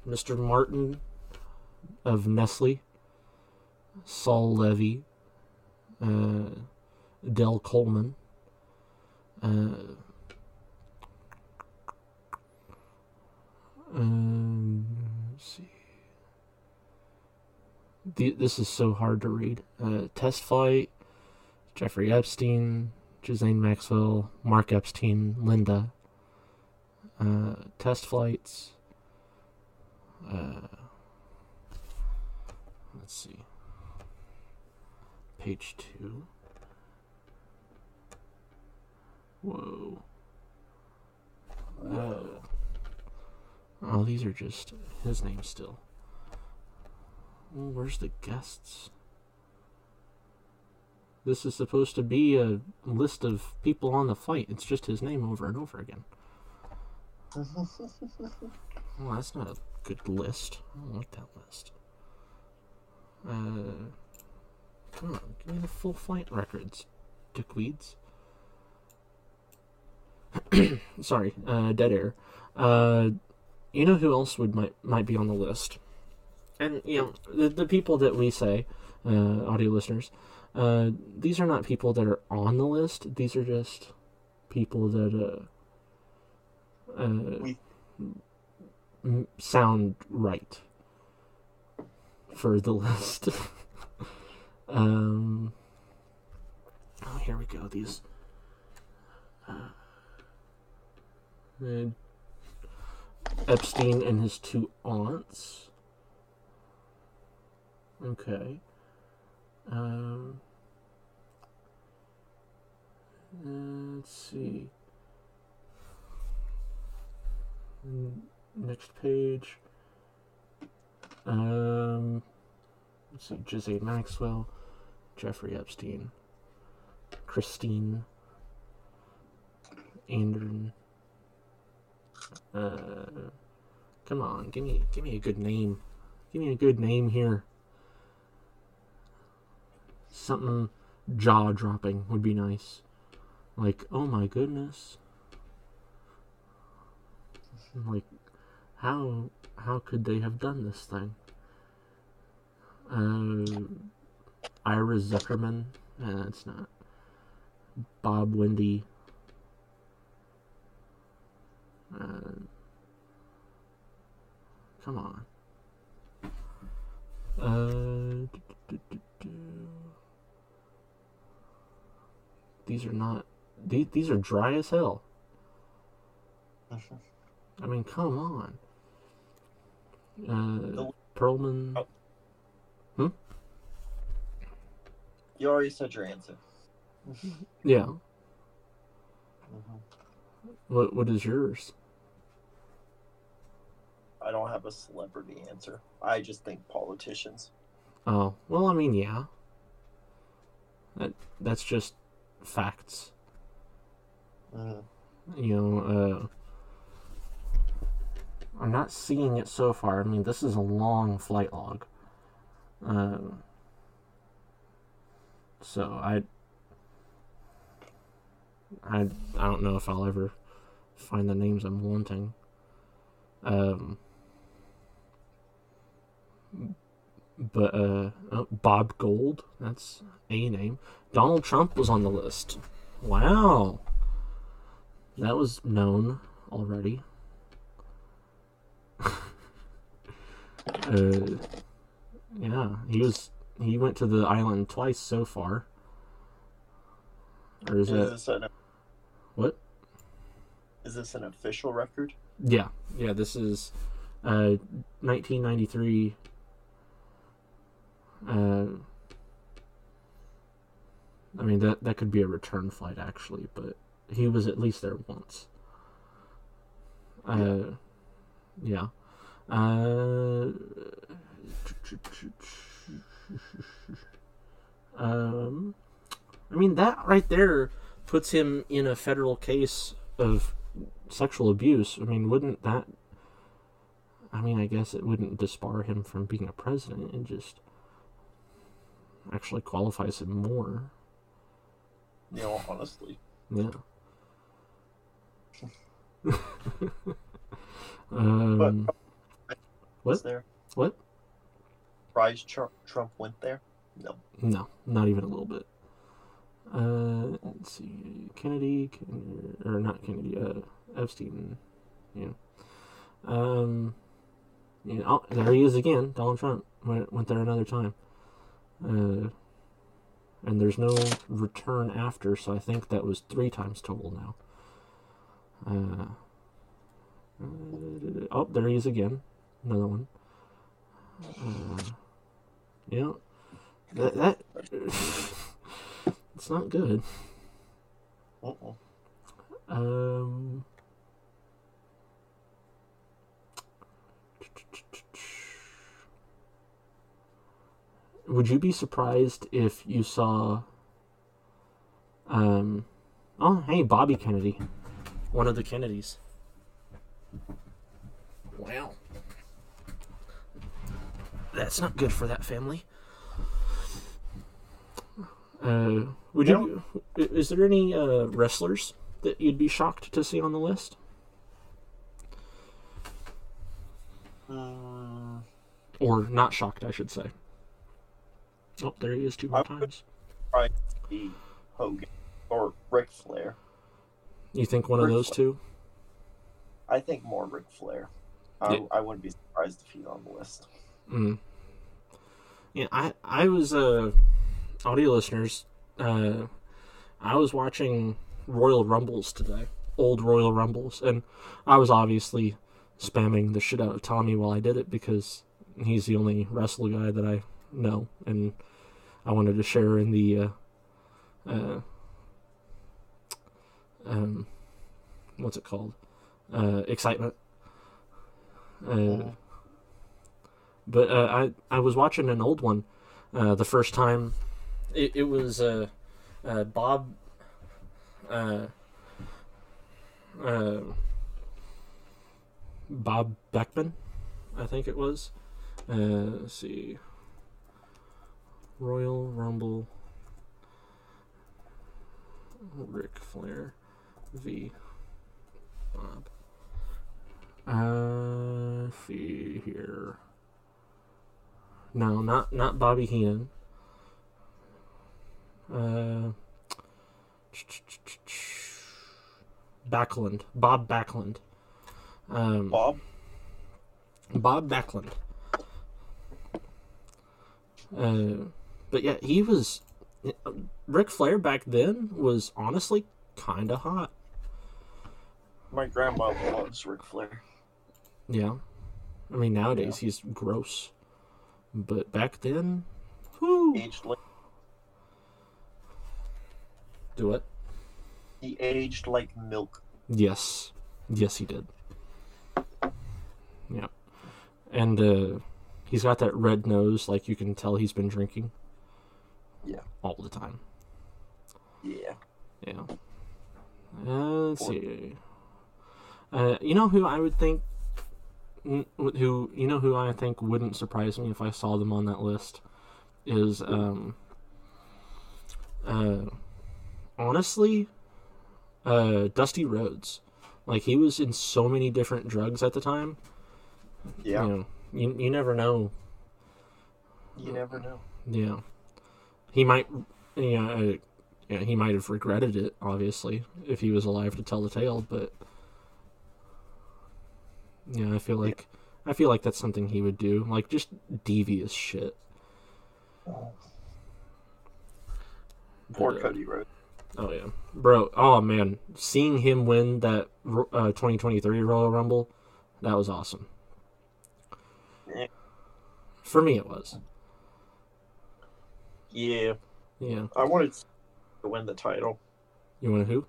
Mr. Martin of Nestle. Saul Levy. Uh, Del Coleman. Uh, um, see. the, this is so hard to read. Uh, test flight, Jeffrey Epstein, Ghislaine Maxwell, Mark Epstein, Linda. Uh, test flights. Uh, let's see. Page two. Whoa. Uh, oh, these are just his name still. Well, where's the guests? This is supposed to be a list of people on the flight. It's just his name over and over again. Well, that's not a good list. I like that list. Uh, come on, give me the full flight records, dickweeds. Sorry, uh, dead air. Uh, you know who else would might might be on the list? And you know the the people that we say, uh, audio listeners, uh, these are not people that are on the list. These are just people that uh, uh, We- sound right for the list. um, oh, here we go. These. Uh, uh, Epstein and his two aunts. Okay. Um. uh, Let's see. Mm, Next page. Um. Let's see. Ghislaine Maxwell, Jeffrey Epstein, Christine, Andrew. Uh, come on, give me give me a good name. Give me a good name here. Something jaw dropping would be nice. Like, oh my goodness. Like, how how could they have done this thing? Uh, Ira Zuckerman. Nah, that's not. Bob Wendy. Uh, come on. Uh, do, do, do. These are not. These, these are dry as hell. I mean, come on. Uh, Perlman. Oh. You already said your answer. Yeah. Mm-hmm. What What is yours? I don't have a celebrity answer. I just think politicians. Oh, well, I mean, yeah. That that's just facts. Mhm. You know, uh, I'm not seeing it so far. I mean, this is a long flight log. Um, so I, I, I don't know if I'll ever find the names I'm wanting. Um, but uh, oh, Bob Gold, that's a name. Donald Trump was on the list. Wow. That was known already. uh, yeah, he was. He went to the island twice so far. Or is Is that an what? is this an official record? Yeah, yeah. This is uh, 1993. Uh, I mean that that could be a return flight actually, but he was at least there once. Uh, yeah. Uh, um, I mean that right there puts him in a federal case of sexual abuse. I mean, wouldn't that? I mean, I guess it wouldn't disbar him from being a president. It just actually qualifies him more. Yeah, honestly. Yeah. um, What? Was there? What? Prize Trump, Trump went there? No. no, not even a little bit. Uh, let's see, Kennedy, or not Kennedy, uh, Epstein, yeah. Um, You know, oh, there he is again. Donald Trump went, went there another time. Uh, and there's no return after, so I think that was three times total now. Uh, oh, there he is again. Another one. Uh, yeah. That, that it's not good. Uh-uh. Um. Would you be surprised if you saw? Um. Oh, hey, Bobby Kennedy, one of the Kennedys. Wow. That's not good for that family. Uh, would you? Is there any uh, wrestlers that you'd be shocked to see on the list? Mm, Or not shocked, I should say. Oh, there he is two more I times. probably Hogan or Ric Flair. You think one of those Flair. two? I think more Ric Flair. I, Yeah. I wouldn't be surprised if he's on the list. Mm. Yeah, I I was uh audio listeners. Uh, I was watching Royal Rumbles today, old Royal Rumbles, and I was obviously spamming the shit out of Tommy while I did it because he's the only wrestler guy that I know, and I wanted to share in the uh, uh, um, what's it called? Uh, excitement. Uh, Mhm. but uh, I I was watching an old one uh, the first time. It, it was uh, uh, Bob. Bob Beckman, I think it was. Uh, let's see. Royal Rumble. Ric Flair v. Bob. Uh, see here. No, not not Bobby Heenan. Uh, Backlund, Bob Backlund. Um, Bob? Bob Backlund. Uh, but yeah, he was. Ric Flair back then was honestly kind of hot. My grandma loves Ric Flair. Yeah. I mean, nowadays he's gross. But back then, whoo. Aged like Do it. he aged like milk. Yes. Yes, he did. Yeah. And uh, he's got that red nose, like you can tell he's been drinking. Yeah. All the time. Yeah. Yeah. Uh, let's see. Uh, you know who I would think, n- who you know who I think wouldn't surprise me if I saw them on that list, is um. Uh, honestly, uh, Dusty Rhodes, like he was in so many different drugs at the time. Yeah. You know, you, you never know. You never know. Yeah, he might. Yeah, uh, yeah, he might have regretted it. Obviously, if he was alive to tell the tale, but yeah, I feel like I feel like that's something he would do. Like just devious shit. Poor But, uh, Cody Rhodes. Oh yeah, bro. Oh man, seeing him win that uh, 2023 Royal Rumble, that was awesome. Yeah. For me, it was. Yeah. Yeah. I wanted to win the title. You want who?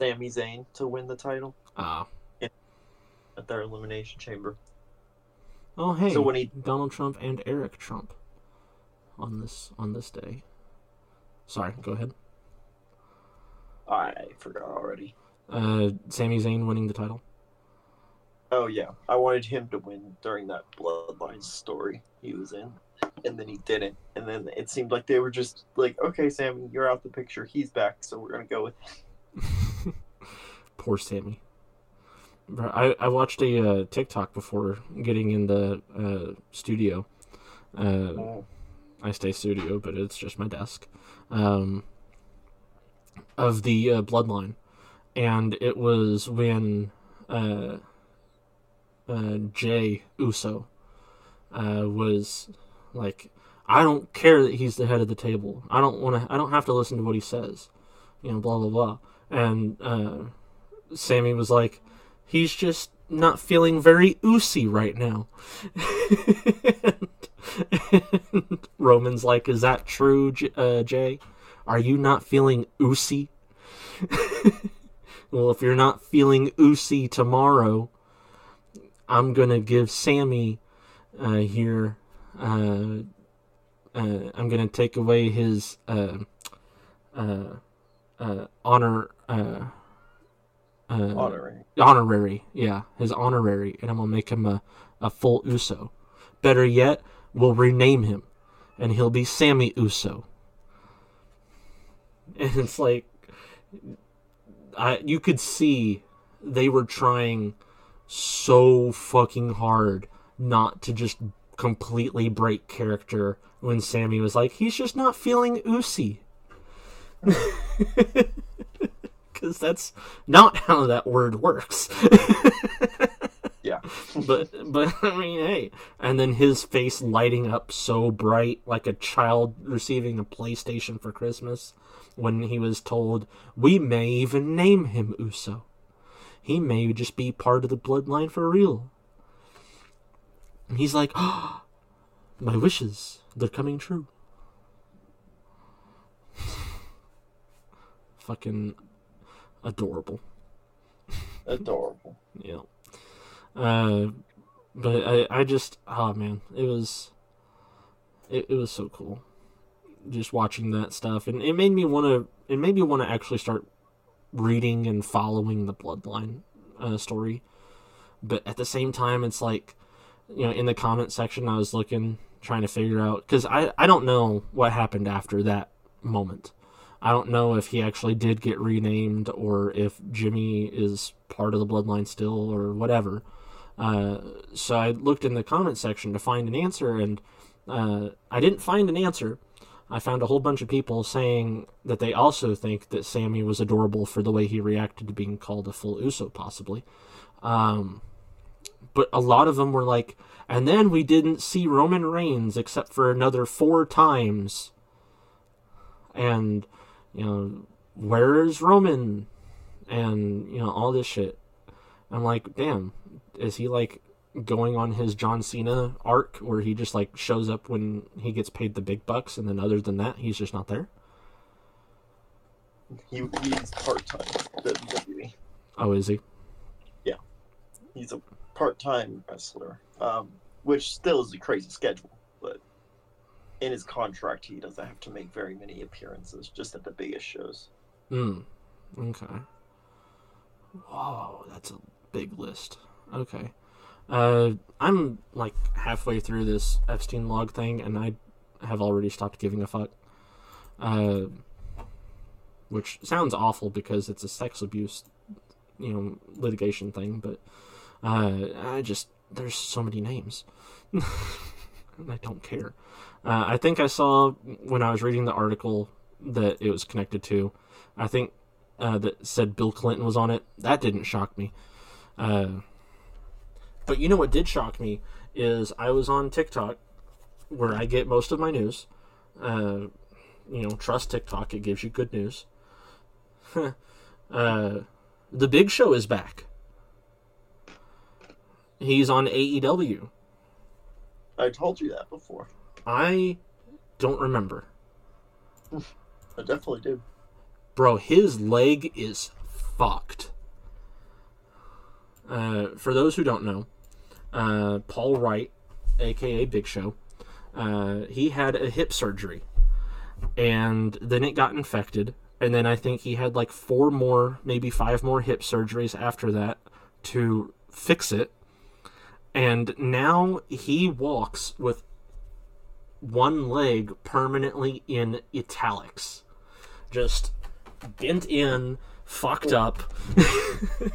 Sami Zayn to win the title Ah. At their elimination chamber. Oh hey, So when he- Donald Trump and Eric Trump on this on this day. Sorry, go ahead. I forgot already. Uh, Sami Zayn winning the title. Oh yeah, I wanted him to win during that Bloodline story he was in, and then he didn't. And then it seemed like they were just like, "Okay, Sami, you're out the picture. He's back, so we're gonna go with." Poor Sami. I, I watched a uh, TikTok before getting in the uh, studio. Uh, Oh, I stay studio, but it's just my desk. Um, of the uh, bloodline, and it was when uh, uh, Jey Uso uh, was like, I don't care that he's the head of the table. I don't want to. I don't have to listen to what he says. You know, blah blah blah. And uh, Sami was like, he's just not feeling very oosy right now. and, and Roman's like, is that true, J- uh, Jey? Are you not feeling oosy? well, if you're not feeling oosy tomorrow, I'm gonna give Sami uh, here. Uh, uh, I'm gonna take away his uh, uh, uh, honor. Uh, uh, honorary, yeah, his honorary, and I'm gonna make him a, a full Uso. Better yet, we'll rename him, and he'll be Sami Uso. And it's like, I you could see they were trying so fucking hard not to just completely break character when Sami was like, he's just not feeling Usi. Because that's not how that word works. Yeah. but but I mean, hey, and then his face lighting up so bright, like a child receiving a PlayStation for Christmas, when he was told, "We may even name him Uso. He may just be part of the bloodline for real." And he's like, oh, "My wishes, they're coming true." Fucking adorable. Adorable. Yeah. Uh, but I, I just, oh man, it was, it, it was so cool, just watching that stuff, and it made me want to, it made me want to actually start reading and following the Bloodline uh, story, but at the same time, it's like, you know, in the comment section, I was looking, trying to figure out, because I, I don't know what happened after that moment. I don't know if he actually did get renamed or if Jimmy is part of the bloodline still or whatever. Uh, so I looked in the comment section to find an answer, and uh, I didn't find an answer. I found a whole bunch of people saying that they also think that Sami was adorable for the way he reacted to being called a full Uso, possibly. Um, but a lot of them were like, and then we didn't see Roman Reigns except for another four times. And, you know, where's Roman? And, you know, all this shit. I'm like, damn, is he like going on his John Cena arc where he just like shows up when he gets paid the big bucks and then other than that he's just not there? He, he's part time WWE. Oh, is he? Yeah. He's a part time wrestler, um, which still is a crazy schedule. In his contract, he doesn't have to make very many appearances, just at the biggest shows. Hmm. Okay. Whoa, that's a big list. Okay. Uh, I'm like halfway through this Epstein log thing, and I have already stopped giving a fuck. Uh, which sounds awful because it's a sex abuse, you know, litigation thing. But uh, I just there's so many names, and I don't care. Uh, I think I saw when I was reading the article that it was connected to. I think uh, that said Bill Clinton was on it. That didn't shock me. Uh, but you know what did shock me is I was on TikTok, where I get most of my news. Uh, you know, trust TikTok; it gives you good news. uh, the Big Show is back. He's on AEW. I told you that before. I don't remember. I definitely do. Bro, his leg is fucked. Uh, for those who don't know, uh, Paul Wright, aka Big Show, uh, he had a hip surgery, and then it got infected, and then I think he had like four more, maybe five more hip surgeries after that to fix it, and now he walks with one leg permanently in italics, just bent in, fucked up. you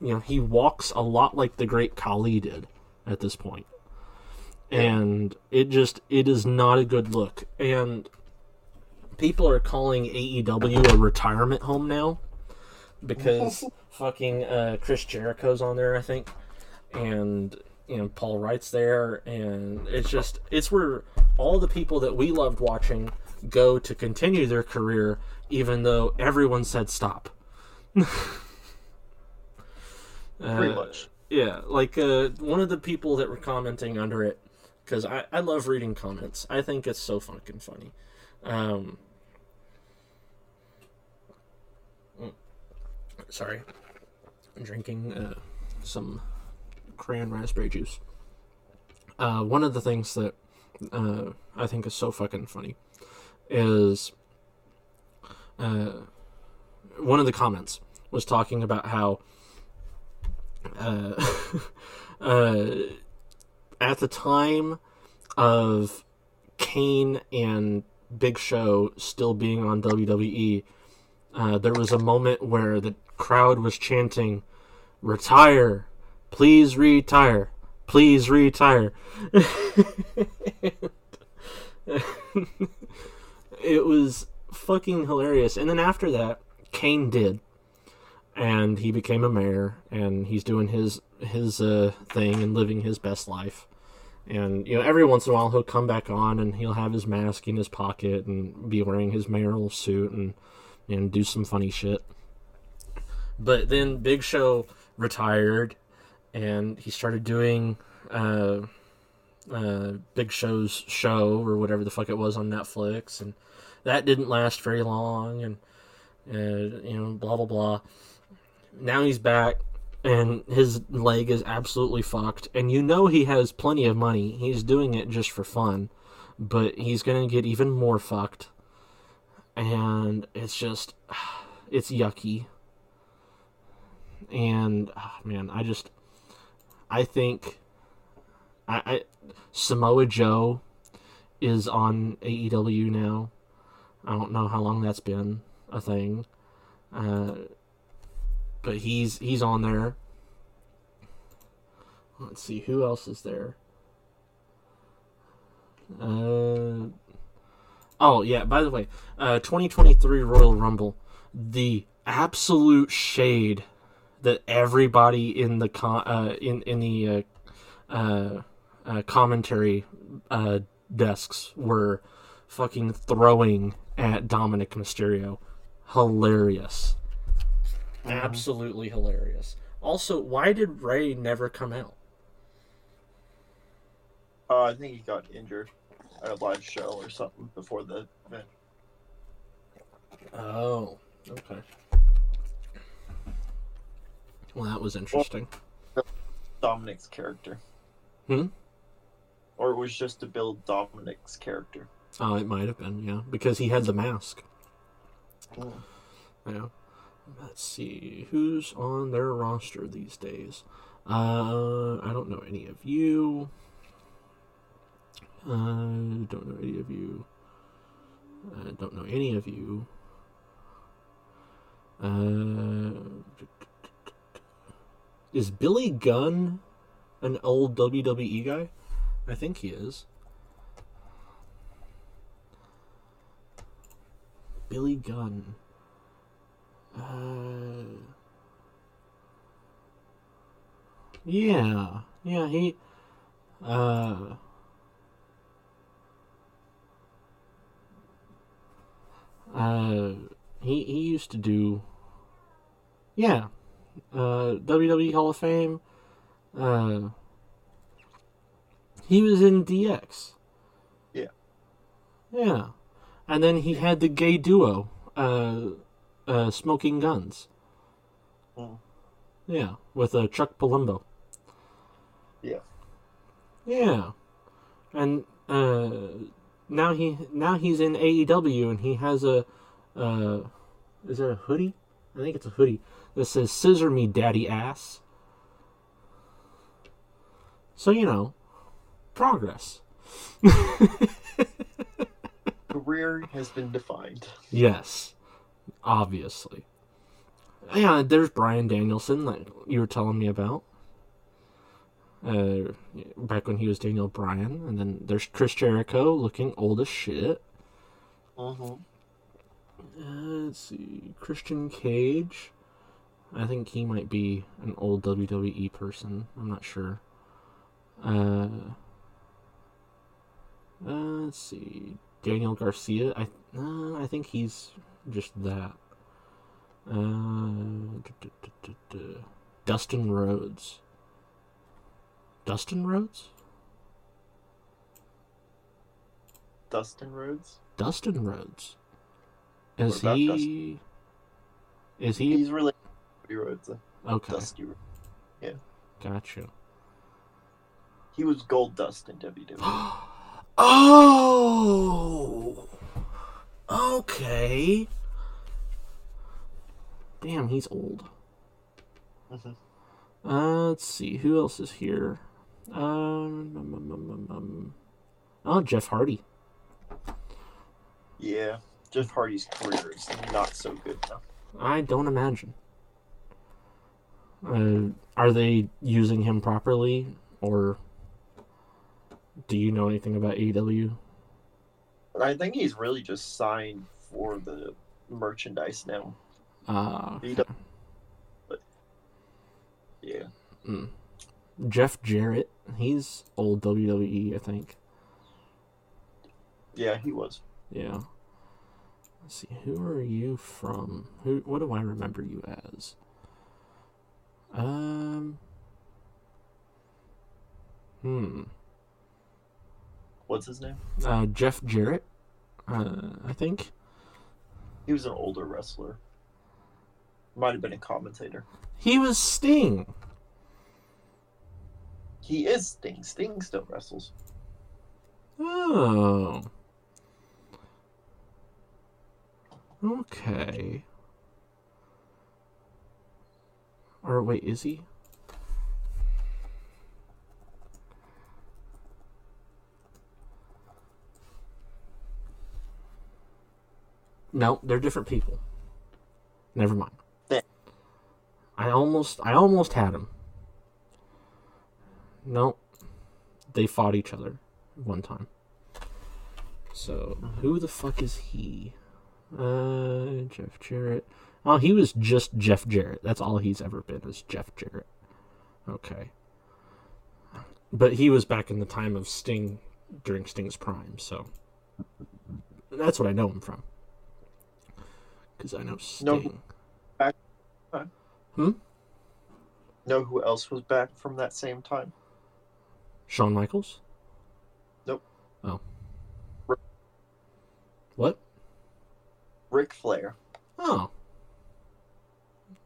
know, he walks a lot like the great Khali did at this point. And it just it is not a good look. And people are calling AEW a retirement home now because fucking uh, Chris Jericho's on there, I think. and you know Paul Wright's there, and it's just it's where all the people that we loved watching go to continue their career, even though everyone said stop. Pretty Uh, much. yeah, like uh, one of the people that were commenting under it, because I, I love reading comments. I think it's so fucking funny. Um, mm, sorry, I'm drinking uh, some crayon raspberry juice. Uh, one of the things that uh, I think is so fucking funny is uh, one of the comments was talking about how uh, uh, at the time of Kane and Big Show still being on WWE, uh, there was a moment where the crowd was chanting, "Retire, please retire, please retire." it was fucking hilarious. And then after that, Kane did and he became a mayor and he's doing his his uh, thing and living his best life and you know every once in a while he'll come back on and he'll have his mask in his pocket and be wearing his mayoral suit and and do some funny shit but then big show retired and he started doing uh uh big show's show or whatever the fuck it was on netflix and that didn't last very long and uh, you know blah blah blah. Now he's back and his leg is absolutely fucked and you know he has plenty of money. He's doing it just for fun but he's gonna get even more fucked and it's just it's yucky. And ah, man i just i think I, I samoa joe is on aew now i don't know how long that's been a thing uh but he's he's on there. Let's see who else is there. Uh, oh yeah. By the way, uh, 2023 Royal Rumble, the absolute shade that everybody in the con- uh, in in the uh, uh, uh, commentary uh, desks were fucking throwing at Dominik Mysterio, hilarious absolutely hilarious. Also, why did Rey never come out? Uh, I think he got injured at a live show or something before the event. Oh, okay. Well, that was interesting. Dominik's character. Hmm? Or it was just to build Dominik's character. Oh, it might have been, yeah, because he had the mask. Mm. Yeah. Let's see who's on their roster these days. Uh, I don't know any of you. I don't know any of you. I don't know any of you. Uh, is Billy Gunn an old WWE guy? I think he is. Billy Gunn. Uh, yeah, yeah, he, uh, uh, he he used to do, yeah, uh, WWE Hall of Fame. Uh, he was in DX. Yeah. Yeah, and then he had the gay duo. Uh, uh, Smoking Guns. Mm. Yeah, with uh, Chuck Palumbo. Yeah. Yeah, and uh, now he now he's in AEW and he has a uh, is it a hoodie? I think it's a hoodie that says "Scissor me, daddy ass." So you know, progress. Career has been defined. Yes, obviously. Yeah, there's Bryan Danielson that you were telling me about. Uh, back when he was Daniel Bryan, and then there's Chris Jericho looking old as shit. Mm-hmm. Uh, let's see, Christian Cage. I think he might be an old WWE person. I'm not sure. Uh, uh let's see. Daniel Garcia. I uh, I think he's just that. Uh, duh, duh, duh, Dustin Rhodes. Dustin Rhodes? Dustin Rhodes. Dustin Rhodes. Is he? Dustin? Is he? He's really Cody Rhodes. Okay, Dusty. Rhodes. gotcha. He was Goldust in WWE. Oh, okay. Damn, he's old. Mhm. Uh, let's see who else is here. Um, um, um, um, um, um. oh, Jeff Hardy. yeah, Jeff Hardy's career is not so good now. I don't imagine. Uh, are they using him properly, or do you know anything about AEW? I think he's really just signed for the merchandise now. Uh, does- Yeah. mm. Jeff Jarrett. He's old WWE, I think. Yeah, he was. Yeah. Let's see. Who are you from? Who? What do I remember you as? Um. Hmm. What's his name? Uh, Jeff Jarrett. Uh, I think. He was an older wrestler. Might have been a commentator. He was Sting. He is Sting. Sting still wrestles. Oh. Okay. Or wait, is he? No, they're different people. Never mind. Yeah. I almost I almost had him. No. They fought each other one time. So, who the fuck is he? Uh, Jeff Jarrett. Oh, he was just Jeff Jarrett. That's all he's ever been is Jeff Jarrett. Okay. But he was back in the time of Sting during Sting's prime, so that's what I know him from. Because I know Sting. No. Sting. Hmm? Know who else was back from that same time? Shawn Michaels? Nope. Oh. Ric- What? Ric Flair. Oh.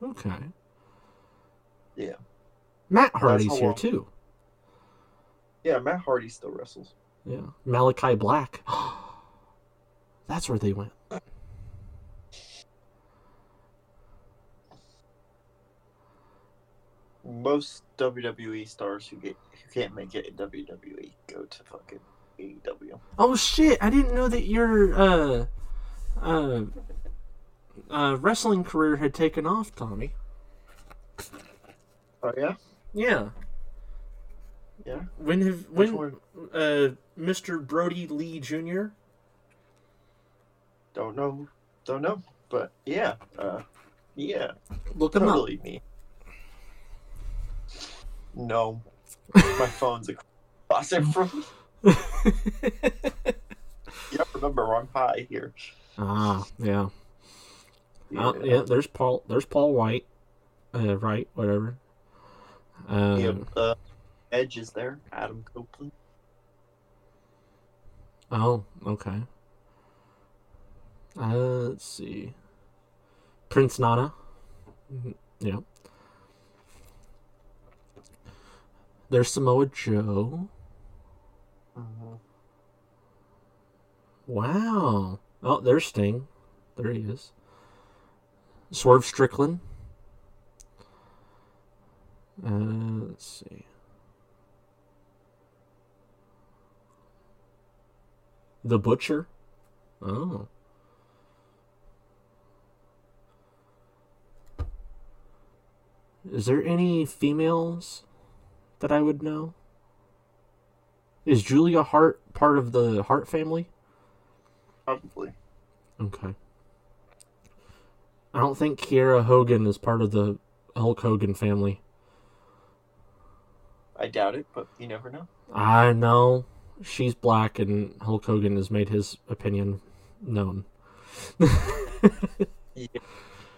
Okay. Yeah. Matt Hardy's here long- too. Yeah, Matt Hardy still wrestles. Yeah. Malachi Black. That's where they went. Most WWE stars who get who can't make it in WWE go to fucking AEW. Oh shit! I didn't know that your uh, uh, uh, wrestling career had taken off, Tommy. Oh yeah, Yeah. yeah. When have Which when uh, Mr. Brodie Lee Jr. Don't know, don't know, but yeah, uh, yeah, Look him totally me. No, my phone's a closet from. up. Yeah, remember I'm high here. ah, yeah. Yeah. Uh, yeah, there's Paul. There's Paul White. Uh, right, whatever. Uh, Yeah, uh, Edge is there. Adam Copeland. Oh, okay. Uh, let's see. Prince Nana. Mhm, Yeah. There's Samoa Joe. Mm-hmm. Wow. Oh, there's Sting. There he is. Swerve Strickland. Uh, let's see. The Butcher. Oh. Is there any females that I would know? Is Julia Hart part of the Hart family? Probably. Okay. I don't think Kiera Hogan is part of the Hulk Hogan family. I doubt it, but you never know. I know she's black, and Hulk Hogan has made his opinion known. Yeah,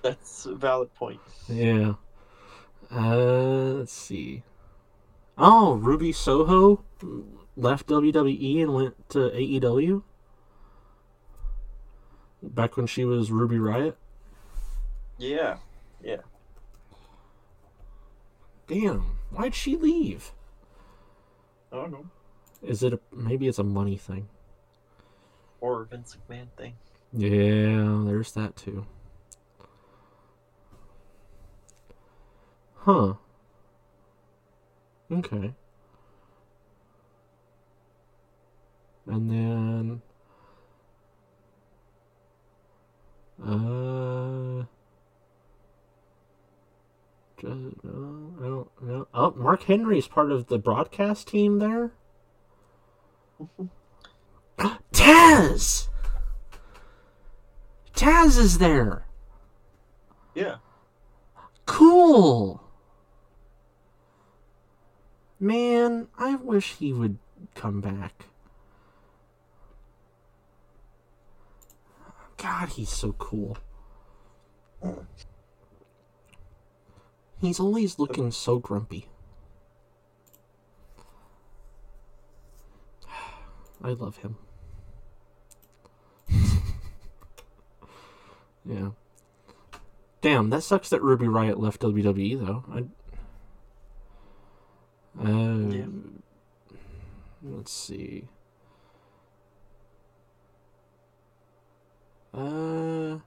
that's a valid point. Yeah. Uh, let's see. Oh, Ruby Soho left WWE and went to AEW. Back when she was Ruby Riot. Yeah, yeah. Damn, why'd she leave? I don't know. Is it a, maybe it's a money thing? Or a Vince McMahon thing. Yeah, there's that too. Huh. Okay. And then uh ju- no, I don't know. Oh, Mark Henry's part of the broadcast team there. Taz! Taz is there. Yeah. Cool. Man, I wish he would come back. God, he's so cool. He's always looking so grumpy. I love him. yeah. Damn, that sucks that Ruby Riot left WWE though. I, uh, Yeah. Let's see. Uh,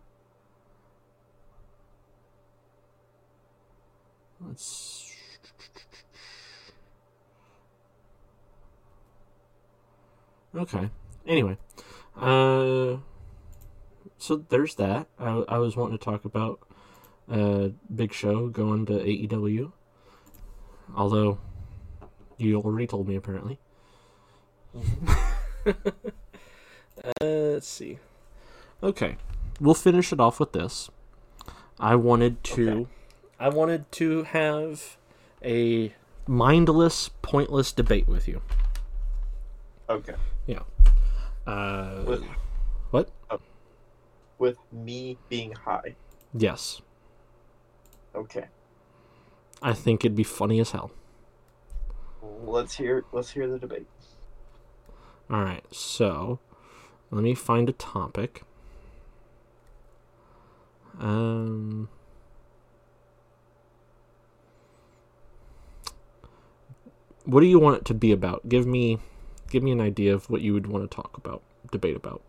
let's. Okay. Anyway, uh, so there's that. I, I was wanting to talk about uh Big Show going to AEW. Although you already told me apparently. uh, let's see. Okay, we'll finish it off with this. I wanted to, Okay. I wanted to have a mindless, pointless debate with you. Okay. Yeah. Uh, With what? with me being high. Yes, Okay. I think it'd be funny as hell. Let's hear let's hear the debate. All right, so let me find a topic. Um, what do you want it to be about? Give me, give me an idea of what you would want to talk about, debate about.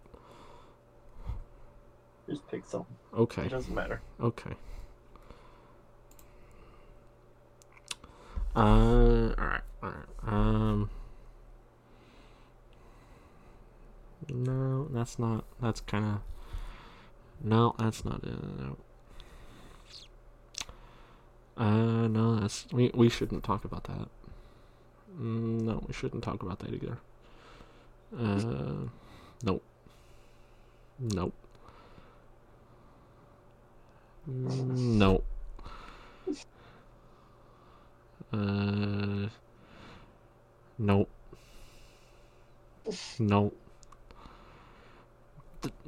Just pick something. Okay, It doesn't matter. okay. Uh, all right, all right. Um, no, that's not. That's kind of. No, that's not it. No. Uh, no, that's we. We shouldn't talk about that. Mm, No, we shouldn't talk about that either. Uh, nope. Nope. Nope. Uh, nope. Nope.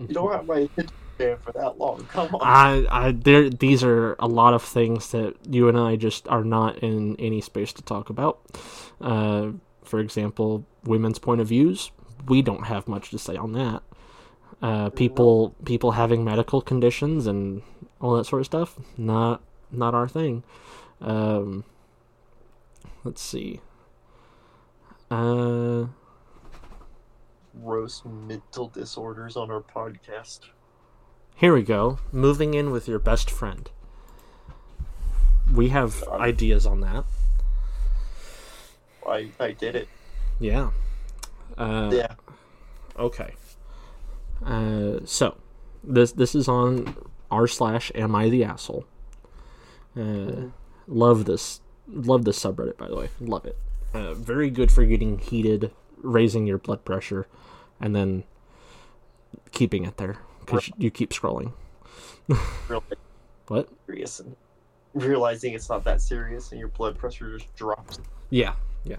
You don't have my attention span for that long. Come on. I, I, there. These are a lot of things that you and I just are not in any space to talk about. Uh, for example, women's point of views. We don't have much to say on that. Uh, people, people having medical conditions and all that sort of stuff. Not, not our thing. Um, let's see. Uh, Roast mental disorders on our podcast. Here we go. Moving in with your best friend. We have ideas on that. I I did it. Yeah. Uh, Yeah. Okay. Uh, so this this is on r slash am I the asshole. Uh, love this love this subreddit by the way. Love it. Uh, very good for getting heated, raising your blood pressure, and then keeping it there because you keep scrolling. What? serious and realizing it's not that serious and your blood pressure just drops. Yeah, yeah,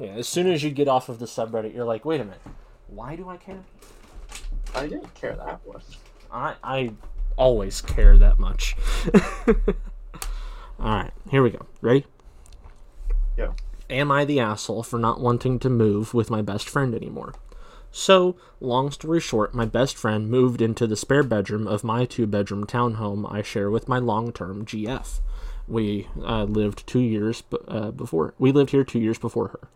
yeah. As soon as you get off of the subreddit, you're like, wait a minute, why do I care? I didn't care that much. I I always care that much. All right, here we go. Ready? Yeah. Am I the asshole for not wanting to move with my best friend anymore? So, long story short, my best friend moved into the spare bedroom of my two bedroom townhome I share with my long term GF. We uh, lived two years b- uh, before. We lived here two years before her.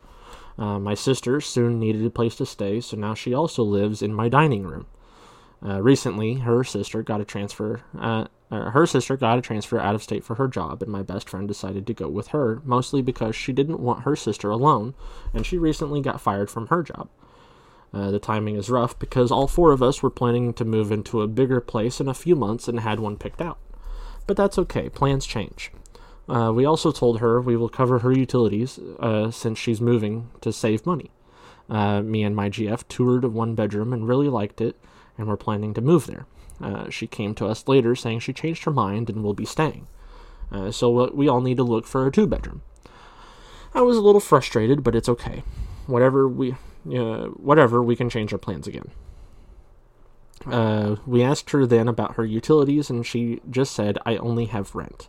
Uh, my sister soon needed a place to stay, so now she also lives in my dining room. Uh, recently, her sister got a transfer. Uh, uh, her sister got a transfer out of state for her job, and my best friend decided to go with her, mostly because she didn't want her sister alone, and she recently got fired from her job. Uh, the timing is rough because all four of us were planning to move into a bigger place in a few months and had one picked out. But that's okay, plans change. Uh, we also told her we will cover her utilities uh, since she's moving to save money. Uh, me and my GF toured a one bedroom and really liked it, and we're planning to move there. Uh, she came to us later saying she changed her mind and will be staying. So we all need to look for a two bedroom. I was a little frustrated, but it's okay. Whatever we, uh, whatever we can change our plans again. Uh, we asked her then about her utilities, and she just said, "I only have rent."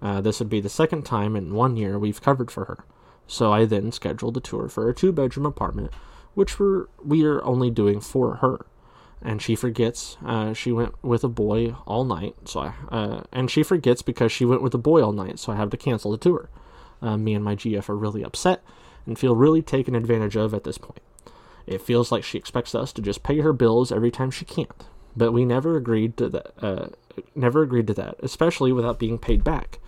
Uh, this would be the second time in one year we've covered for her. So I then scheduled a tour for a two bedroom apartment, which we're, we are only doing for her. And she forgets uh, she went with a boy all night, so I, uh, and she forgets because she went with a boy all night, so I have to cancel the tour. Uh, me and my GF are really upset and feel really taken advantage of at this point. It feels like she expects us to just pay her bills every time she can't, but we never agreed to that. Uh, never agreed to that, especially without being paid back.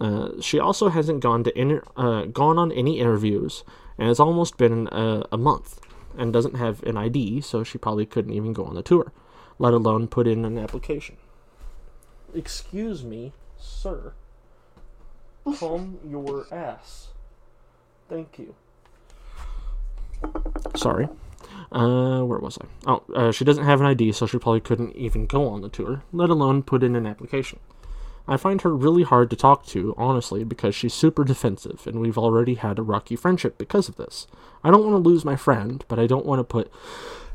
Uh, she also hasn't gone to inter- uh, gone on any interviews, and it's almost been a, a month, and doesn't have an ID, so she probably couldn't even go on the tour, let alone put in an application. Excuse me, sir. Calm your ass. Thank you. Sorry. Uh, where was I? Oh, uh, she doesn't have an ID, so she probably couldn't even go on the tour, let alone put in an application. I find her really hard to talk to, honestly, because she's super defensive, and we've already had a rocky friendship because of this. I don't want to lose my friend, but I don't want to put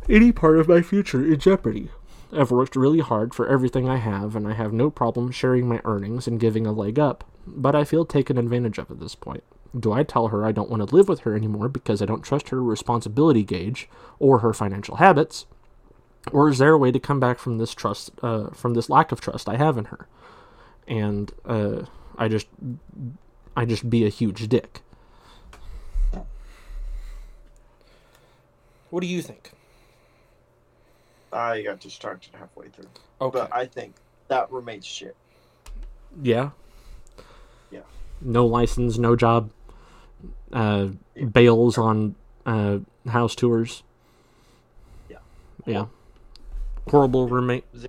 any part of my future in jeopardy. I've worked really hard for everything I have, and I have no problem sharing my earnings and giving a leg up, but I feel taken advantage of at this point. Do I tell her I don't want to live with her anymore because I don't trust her responsibility gauge or her financial habits? Or is there a way to come back from this trust, uh, from this lack of trust I have in her? and uh, I just I just be a huge dick. What do you think? I got distracted halfway through. Okay. But I think that remains shit. yeah. Yeah. No license, no job. Uh, Yeah. bails on uh, house tours. Yeah. Yeah. Horrible roommate. Yeah.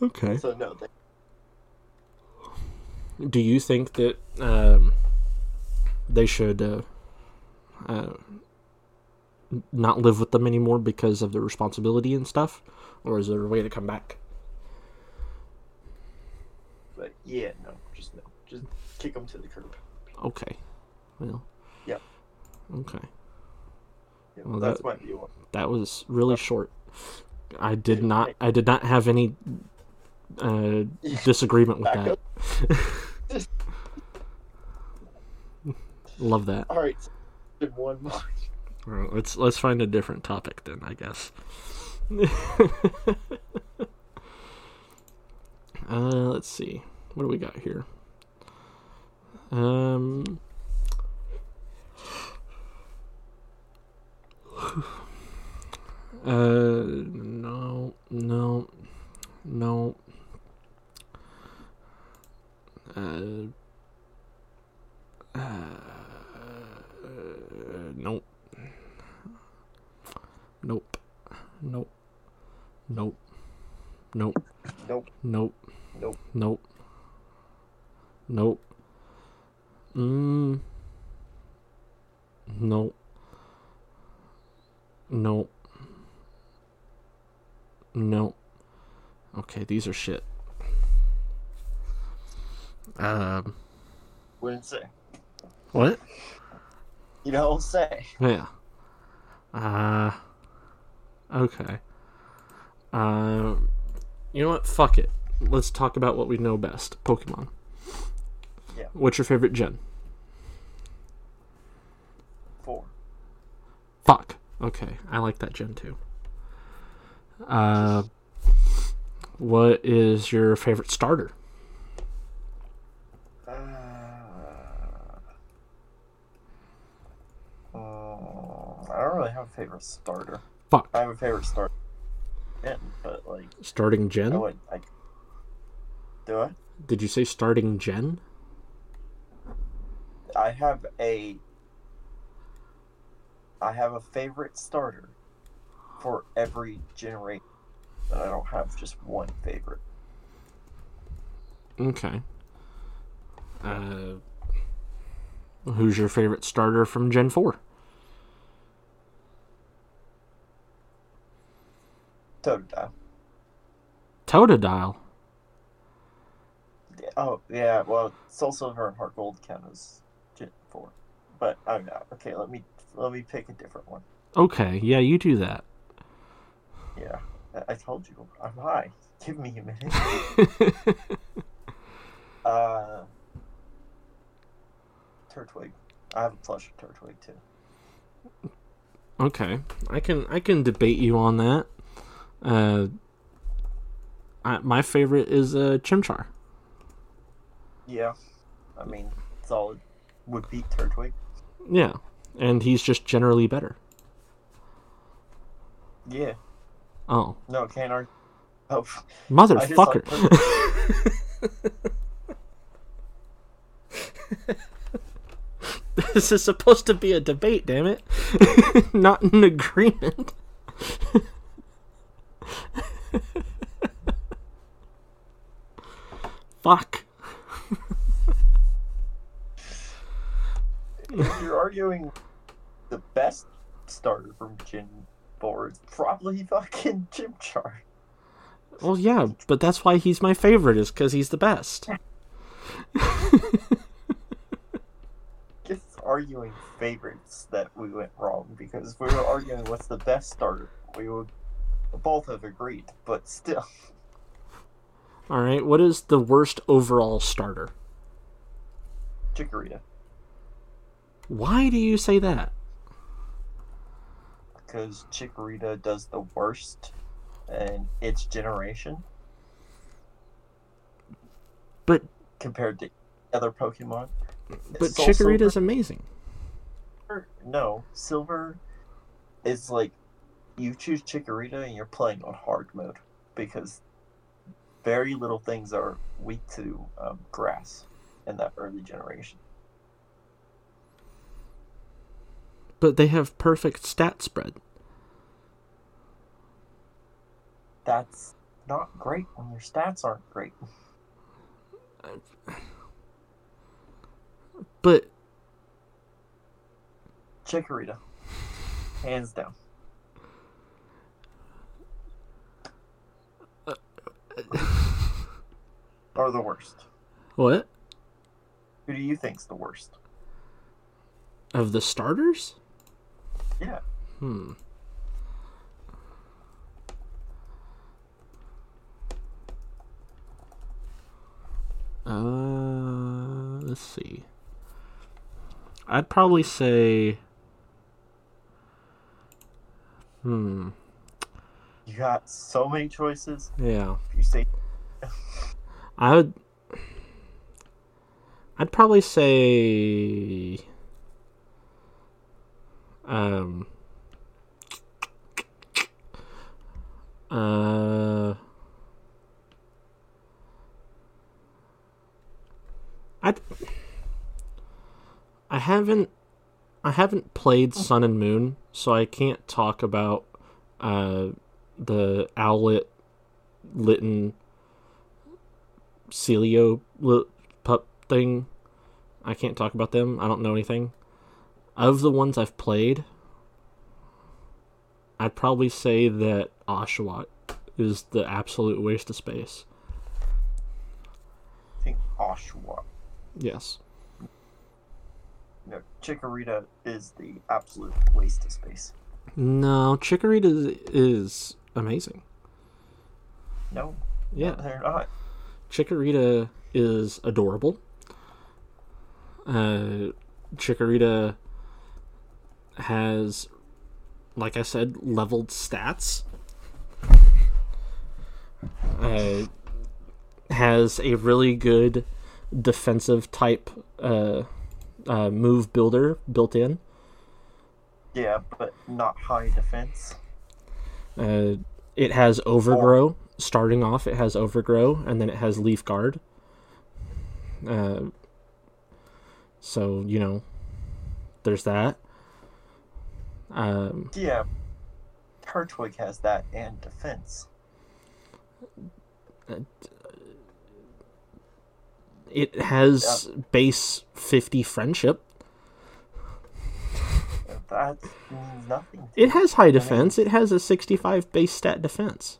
Okay. So no, they, Do you think that um, they should uh, uh, not live with them anymore because of the responsibility and stuff, or is there a way to come back? but yeah, no, just no, just kick them to the curb. Okay, well, Yeah. okay, Yeah, Well, that's that- my view. on that was really short. I did not. I did not have any uh, disagreement with Back that. Love that. All right, one more. Well, let's let's find a different topic then, I guess. uh, let's see. What do we got here? Um. Uh, no, no, no. Uh, uh, nope. Nope. Nope. Nope. Nope. Nope. Nope. Nope. Nope. Nope. Mm. No. No. No. Okay, these are shit. Um, Wouldn't say. what? You don't say. Yeah. Uh, okay. Uh, you know what? Fuck it. Let's talk about what we know best Pokemon. What's your favorite gen? Four. Fuck. Okay, I like that gen too. Uh, what is your favorite starter? Uh, mm, I don't really have a favorite starter. Fuck. I have a favorite starter. Yeah, but like Starting I gen? would I do I? Did you say starting gen? I have a I have a favorite starter for every generation. But I don't have just one favorite. Okay. Uh, who's your favorite starter from Gen 4? Totodile. Totodile. Oh yeah, well Soul Silver and Heart Gold count as Four. But I'm not okay, let me let me pick a different one. Okay, yeah, you do that. Yeah. I, I told you, I'm high. Give me a minute. uh Turtwig. I have a plush of Turtwig too. okay, I can I can debate you on that. Uh, I, my favorite is uh, Chimchar. Yeah. I mean, solid. Would beat Turtwig. Yeah, and he's just generally better. Yeah. Oh, No, can't argue. Oh, motherfucker! this is supposed to be a debate, damn it, not an agreement. Fuck. If you're arguing the best starter from Gen 4, it's probably fucking Chimchar. Well, yeah, but that's why he's my favorite, is because he's the best. Just arguing favorites that we went wrong because if we were arguing what's the best starter, we would both have agreed, but still. All right, what is the worst overall starter? Chikorita. Why do you say that? Because Chikorita does the worst in its generation But compared to other Pokemon. but Chikorita is amazing. No, Silver is like you choose Chikorita and you're playing on hard mode because very little things are weak to um, grass in that early generation. But they have perfect stat spread. That's not great when your stats aren't great. But Chikorita, hands down. Uh, uh, or the worst. what? Who do you think's the worst? Of the starters? Yeah. Hmm. Uh, let's see. I'd probably say. Hmm. You got so many choices. Yeah. If you say I would. I'd probably say. Um. Uh. I. I haven't. I haven't played Sun and Moon, so I can't talk about uh, the Owlet, Litten, Celio pup thing. I can't talk about them. I don't know anything. Of the ones I've played, I'd probably say that Oshawott is the absolute waste of space. I think Oshawott. Yes. No, Chikorita is the absolute waste of space. No, Chikorita is, is amazing. No, Yeah. they're not. Chikorita is adorable. Uh, Chikorita has, like I said, leveled stats. Uh, has a really good defensive type uh, uh, move builder built in. Yeah, but not high defense. Uh, it has overgrow. Starting off, it has overgrow, and then it has leaf guard. Uh, so you know, there's that. Um, Yeah, Turtwig has that and defense. it has base fifty friendship. That means nothing. It has high defense. It has a sixty-five base stat defense.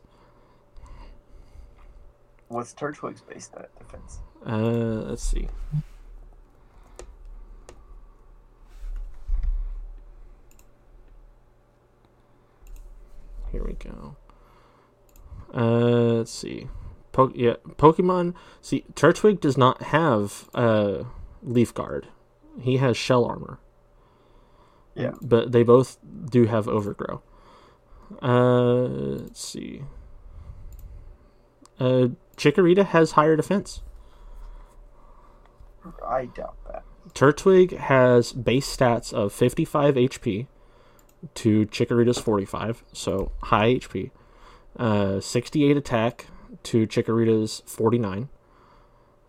What's Turtwig's base stat defense? Uh, let's see. Here we go. Uh, let's see. Po- yeah, Pokemon. See, Turtwig does not have uh, Leaf Guard. He has Shell Armor. Yeah. But they both do have Overgrow. Uh, let's see. Uh, Chikorita has higher defense. I doubt that. Turtwig has base stats of 55 HP to Chikorita's 45, so high HP. Uh, 68 attack to Chikorita's 49.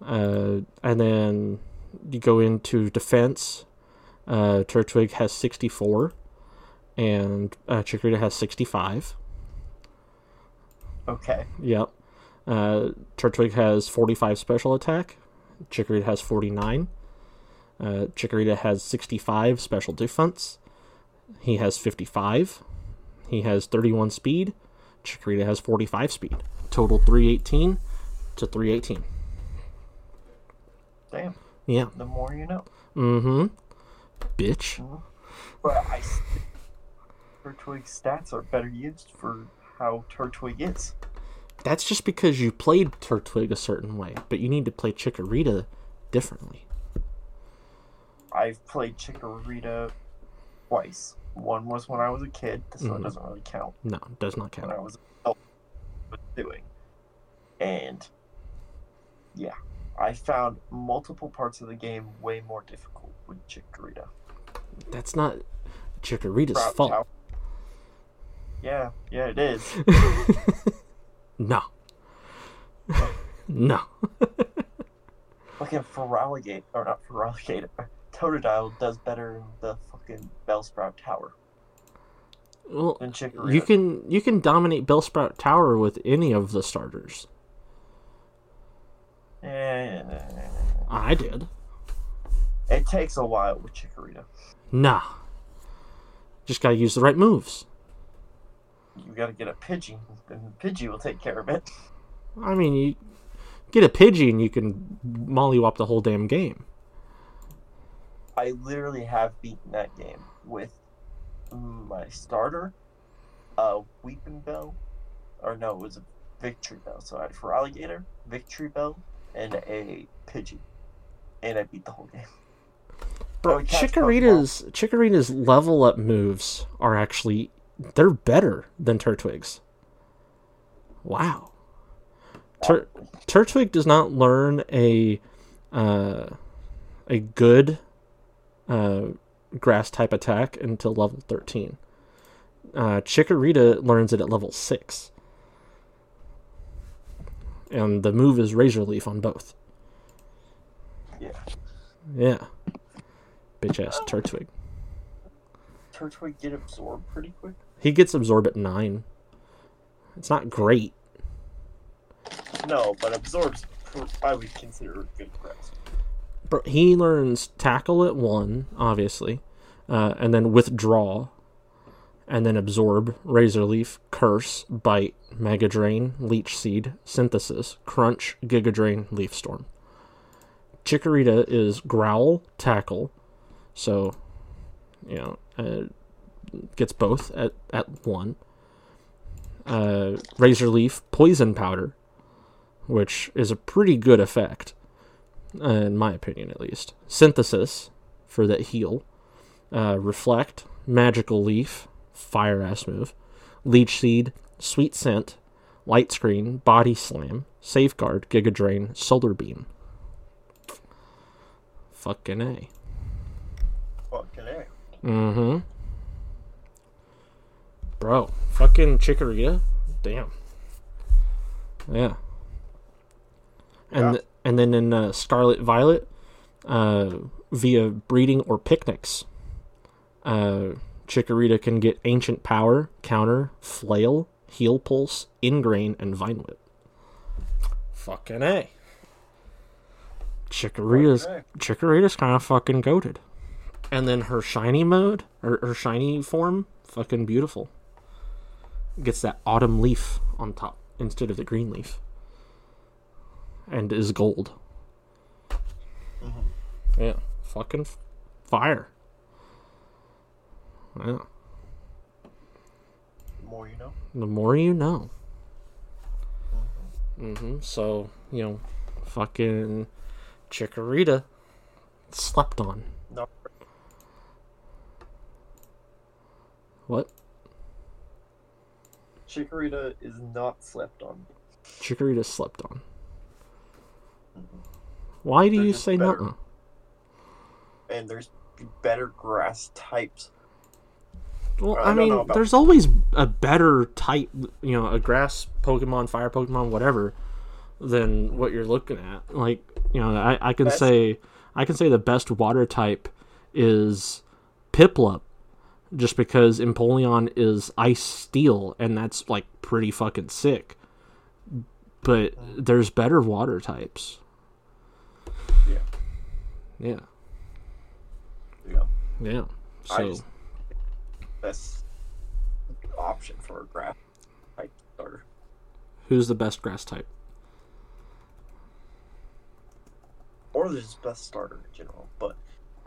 Uh, and then you go into defense. Uh, Turtwig has 64, and uh, Chikorita has 65. Okay. Yep. Uh, Turtwig has 45 special attack. Chikorita has 49. Uh, Chikorita has 65 special defense. He has 55. He has 31 speed. Chikorita has 45 speed. Total 318 to 318. Damn. Yeah. The more you know. Mm-hmm. Bitch. But I Turtwig's stats are better used for how Turtwig is. That's just because you played Turtwig a certain way, but you need to play Chikorita differently. I've played Chikorita twice. One was when I was a kid, so Mhm. it doesn't really count. No, does not When count. I was adult, was doing, and yeah, I found multiple parts of the game way more difficult with Chikorita. That's not Chikorita's Sprout fault. Tower- Yeah, yeah, it is. No. no. Fucking Feraligatr, or not Feraligatr, Totodile does better in the fucking Bellsprout Tower Well, than Chikorita. you can you can dominate Bellsprout Tower with any of the starters. Eh, I did. it takes a while with Chikorita. Nah. Just gotta use the right moves. You gotta get a Pidgey, and Pidgey will take care of it. I mean, you get a Pidgey and you can mollywop the whole damn game. I literally have beaten that game with my starter, a Weepinbell, or no, it was a Victreebel. So I had for Alligator, Victreebel, and a Pidgey. And I beat the whole game. Bro, Chikorita's Chikorita's level up moves are actually they're better than Turtwig's. Wow. Tur- Turtwig does not learn a uh, a good uh, grass type attack until level 13. Uh, Chikorita learns it at level 6. And the move is Razor Leaf on both. Yeah. Yeah. Bitch ass Turtwig. Turtwig get absorbed pretty quick. He gets absorbed at 9. It's not great. No, but absorbs I would consider good grasp. He learns tackle at one, obviously, uh, and then withdraw, and then absorb, razor leaf, curse, bite, mega drain, leech seed, synthesis, crunch, giga drain, leaf storm. Chikorita is growl, tackle, so you know uh, gets both at at one. Uh, Razor Leaf, poison powder, which is a pretty good effect, uh, in my opinion at least. Synthesis for that heal. Uh, Reflect, Magical Leaf, fire ass move. Leech Seed, Sweet Scent, Light Screen, Body Slam, Safeguard, Giga Drain, Solar Beam. Fucking A. Fucking A. Mm hmm. Bro, fucking Chikorita? Damn. Yeah. And Yeah. th- and then in uh, Scarlet Violet, uh, via breeding or picnics, uh, Chikorita can get Ancient Power, Counter, Flail, Heal Pulse, Ingrain, and Vine Whip. Fucking A. Chikorita's Fucking Chikorita's kind of fucking goaded. And then her shiny mode, or her shiny form, fucking beautiful. Gets that autumn leaf on top instead of the green leaf. And is gold. Yeah, fucking f- fire. Yeah, The more you know. the more you know. Mm-hmm. So, you know, fucking Chikorita slept on. No. What? Chikorita is not slept on. Chikorita slept on. Why do They're you say better. nothing? And there's better grass types. Well, I I, mean, about- there's always a better type, you know, a grass Pokemon, fire Pokemon, whatever, than what you're looking at. Like, you know, I, I can Best- say, I can say the best water type is Piplup, just because Empoleon is Ice Steel, and that's like pretty fucking sick. But mm. there's better water types. Yeah. Yeah, Yeah. yeah. So just- Best option for a grass type starter. who's the best grass type? Or the best starter in general. But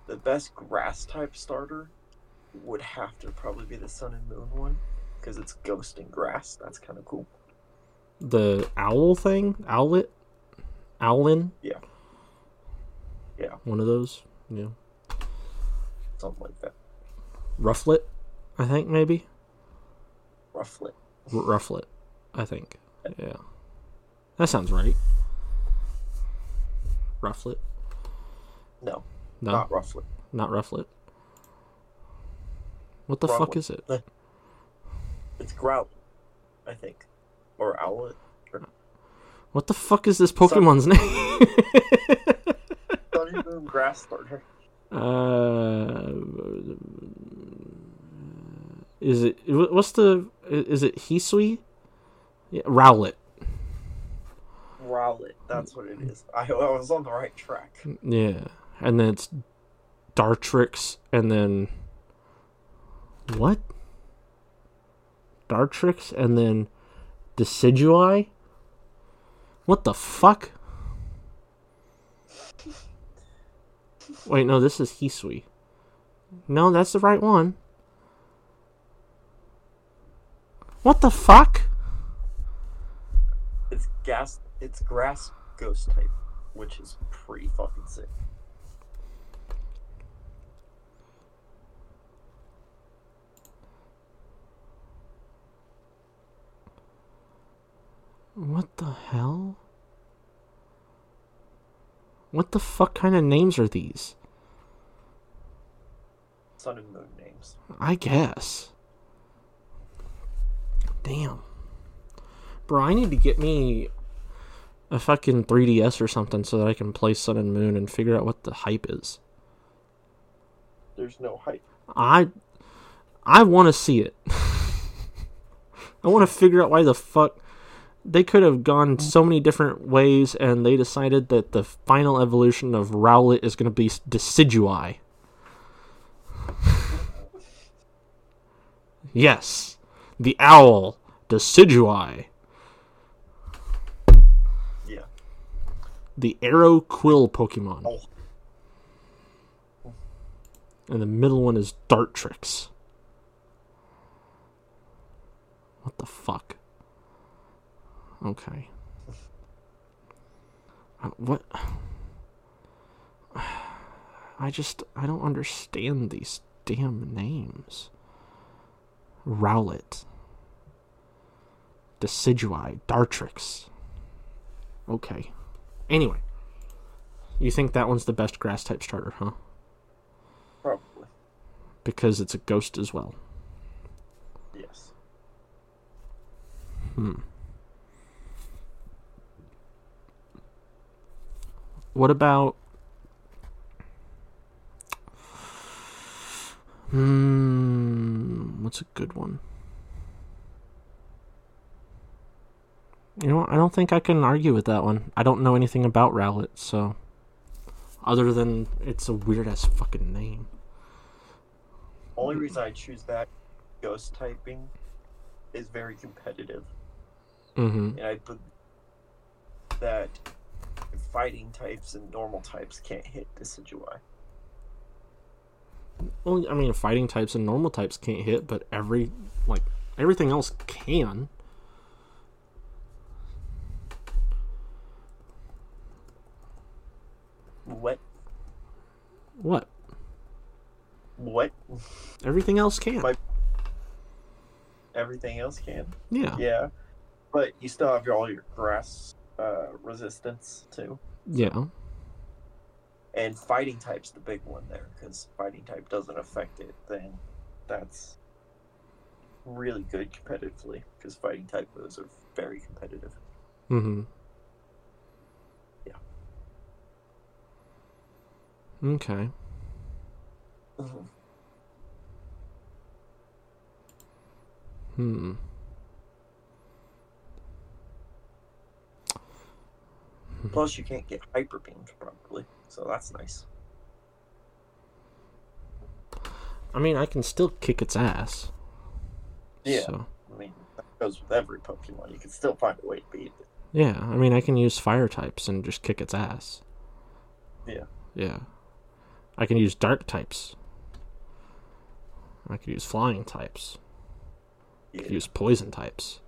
the best grass type starter would have to probably be the Sun and Moon one. Because it's ghost and grass. That's kind of cool. the owl thing, owlet, owlin. Yeah. Yeah. One of those. Yeah. Something like that. Rufflet, I think maybe. Roughly. R- Rufflet, I think. Yeah. That sounds right. Rufflet. No, No, not roughly. not Rufflet. What the fuck is it? It's Grout, I think. Or Owlet. What the fuck is this Pokemon's name? And grass starter. uh, is it? What's the? Is it Hisui? Yeah, Rowlet. Rowlet. That's what it is. I, I was on the right track. Yeah, and then it's Dartrix, and then what? Dartrix, and then Decidueye. What the fuck? Wait, no, this is Hisui. No, that's the right one. What the fuck? It's gas. It's grass ghost type, which is pretty fucking sick. What the hell? What the fuck kind of names are these? Sun and Moon names. I guess. Damn. Bro, I need to get me a fucking 3DS or something so that I can play Sun and Moon and figure out what the hype is. There's no hype. I I want to see it. I want to figure out why the fuck they could have gone so many different ways and they decided that the final evolution of Rowlet is going to be Decidueye. Yes, the owl, Decidueye. Yeah. the Arrow Quill Pokemon. Oh. And the middle one is Dartrix. What the fuck? Okay. Uh, What? I just I don't understand these damn names. Rowlet. Decidueye, Dartrix. Okay. Anyway, you think that one's the best grass type starter, huh? Probably. Because it's a ghost as well. Yes. Hmm. What about Hmm, what's a good one? You know. I don't think I can argue with that one. I don't know anything about Rowlet, so other than it's a weird ass fucking name. Only reason I choose that ghost typing is very competitive, Mm-hmm. and I put that fighting types and normal types can't hit Decidueye. Well, I mean, fighting types and normal types can't hit, but every like everything else can. What? What? What? Everything else can. Like- Everything else can. yeah. Yeah, but you still have all your grass uh, resistance too. Yeah. And fighting type's the big one there because fighting type doesn't affect it. Then that's really good competitively because fighting type moves are very competitive. Mm-hmm. Yeah. Okay. Hmm. Plus, you can't get hyper beamed probably, so that's nice. I mean, I can still kick its ass. Yeah. So, I mean, that goes with every Pokemon. You can still find a way to beat it. yeah, I mean, I can use fire types and just kick its ass. Yeah. Yeah. I can use dark types. I could use flying types. I Yeah. could use poison types.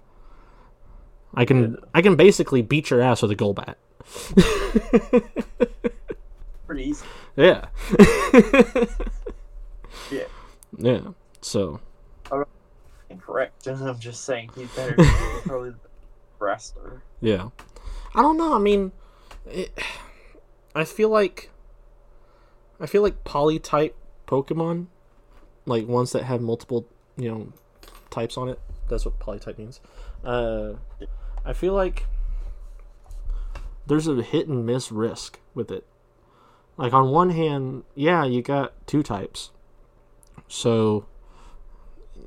I can Yeah. I can basically beat your ass with a Golbat. Pretty easy. Yeah. Yeah. Yeah. So, Incorrect. I'm just saying he's better. he's probably the wrestler. yeah. I don't know. I mean, it, I feel like I feel like polytype Pokemon, like ones that have multiple, you know, types on it. That's what polytype means. Uh, I feel like there's a hit and miss risk with it. Like on one hand, yeah, you got two types. So,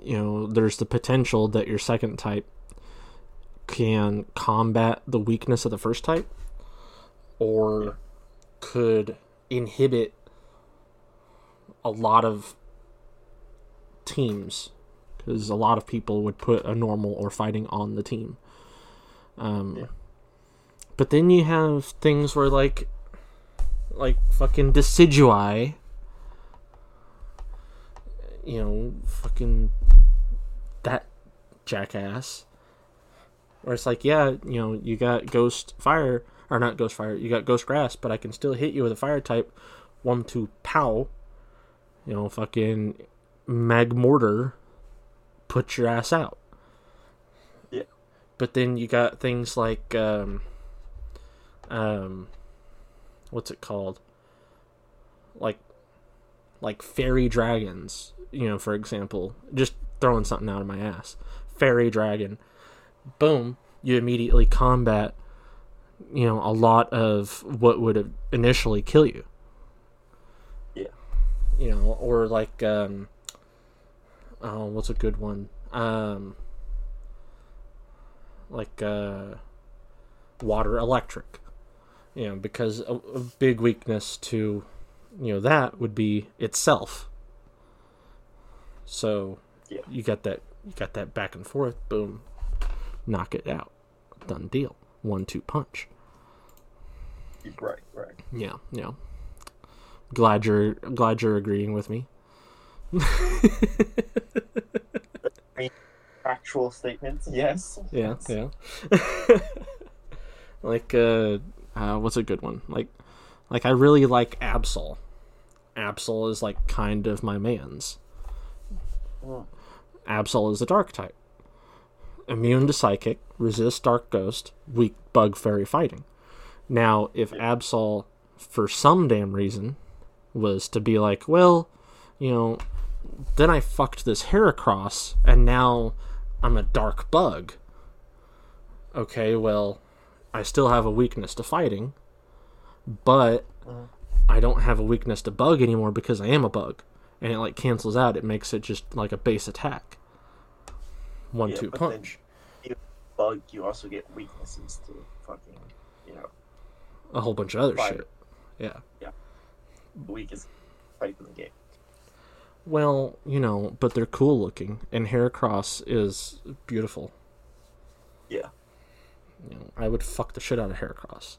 you know, there's the potential that your second type can combat the weakness of the first type or could inhibit a lot of teams because a lot of people would put a normal or fighting on the team. Um, Yeah. But then you have things where like, like fucking Decidueye. you know, fucking that jackass. Where it's like, yeah, you know, you got Ghost Fire or not Ghost Fire, you got Ghost Grass, but I can still hit you with a Fire type, one two pow. You know, fucking Magmortar put your ass out. Yeah. But then you got things like, um, um, what's it called? Like, like fairy dragons. You know, for example, just throwing something out of my ass. Fairy dragon, boom! You immediately combat. You know, a lot of what would have initially kill you. Yeah. You know, or like, um, oh, what's a good one? Um, like, uh, water electric you know because a, a big weakness to you know that would be itself so Yeah. you got that you got that back and forth boom knock it out done deal one two punch Right, right. Yeah, yeah. Glad you're glad you're agreeing with me. Factual statements, yes. Yeah, Yes. yeah. like uh, uh what's a good one? Like like I really like Absol. Absol is like kind of my man's. Mm. Absol is a dark type. Immune to psychic, resist dark ghost, weak bug fairy fighting. Now, if Absol, for some damn reason, was to be like, well, you know, then I fucked this Heracross, and now I'm a dark bug. Okay, well, I still have a weakness to fighting, but. I don't have a weakness to bug anymore because I am a bug, and it like cancels out. It makes it just like a base attack, one Yeah, two punch, Bug, you also get weaknesses to fucking, you know, a whole bunch of other Fire. shit. Yeah. the weakest type in the game. Well, you know, but they're cool looking, and Heracross is beautiful. Yeah. You know, I would fuck the shit out of Heracross.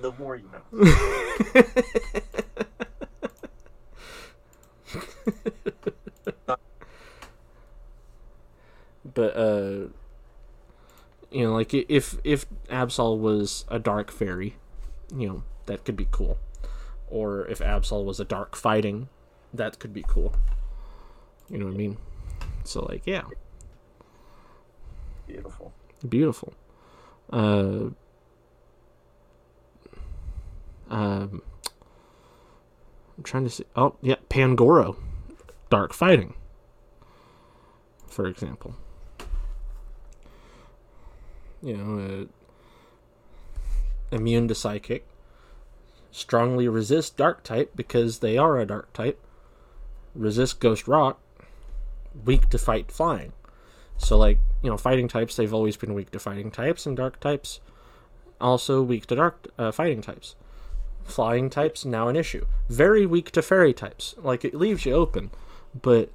The more you know. but uh you know like if if absol was a dark fairy you know that could be cool or if absol was a dark fighting that could be cool you know what i mean so like yeah Beautiful. Beautiful. Uh um i'm trying to see oh yeah pangoro dark fighting for example. You know uh, immune to psychic strongly resist dark type because they are a dark type resist ghost rock weak to fight flying so like you know fighting types they've always been weak to fighting types and dark types. Also weak to dark uh, fighting types. Flying types now an issue. Very weak to fairy types. Like it leaves you open. But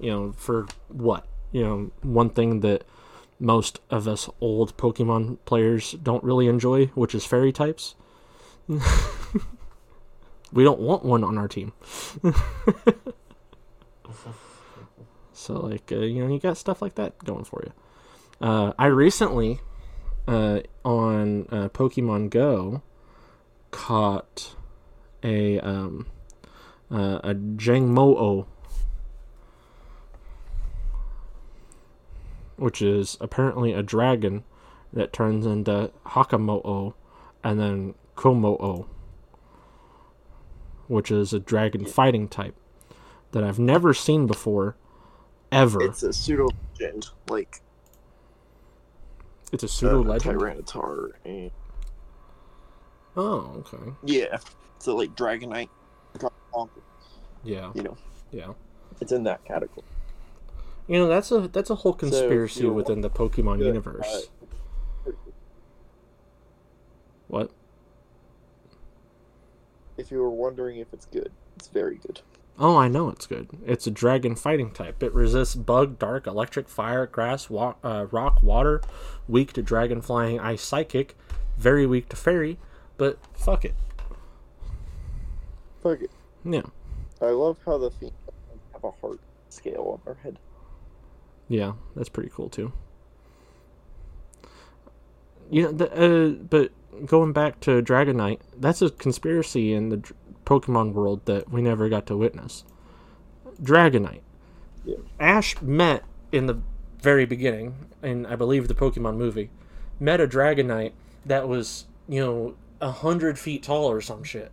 you know for what? You know one thing that most of us old pokemon players don't really enjoy which is fairy types. We don't want one on our team so like uh, you know you got stuff like that going for you. Uh, i recently uh, on uh, pokemon go caught a um, uh, a Jangmo-o, which is apparently a dragon that turns into Hakamo-o and then Kommo-o, which is a dragon fighting type that I've never seen before, ever. It's, a pseudo legend, like it's a pseudo uh, legend. Tyranitar. And... Oh, okay. Yeah. So like Dragonite. Yeah, You know, yeah. it's in that category. You know that's a that's a whole So, conspiracy you know, within the Pokemon good, universe. uh, What? If you were wondering if it's good, it's very good. Oh, I know it's good. It's a dragon fighting type. It resists bug, dark, electric, fire, grass, wa- uh, rock, water. Weak to dragon, flying, ice, psychic. Very weak to fairy. But fuck it. Fuck it. Yeah, I love how the feet have a heart scale on their head. yeah, that's pretty cool too. You know, the, uh, but going back to Dragonite, that's a conspiracy in the Pokemon world that we never got to witness. Dragonite. Yeah. Ash met in the very beginning, in I believe the Pokemon movie, met a Dragonite that was, you know, a hundred feet tall or some shit.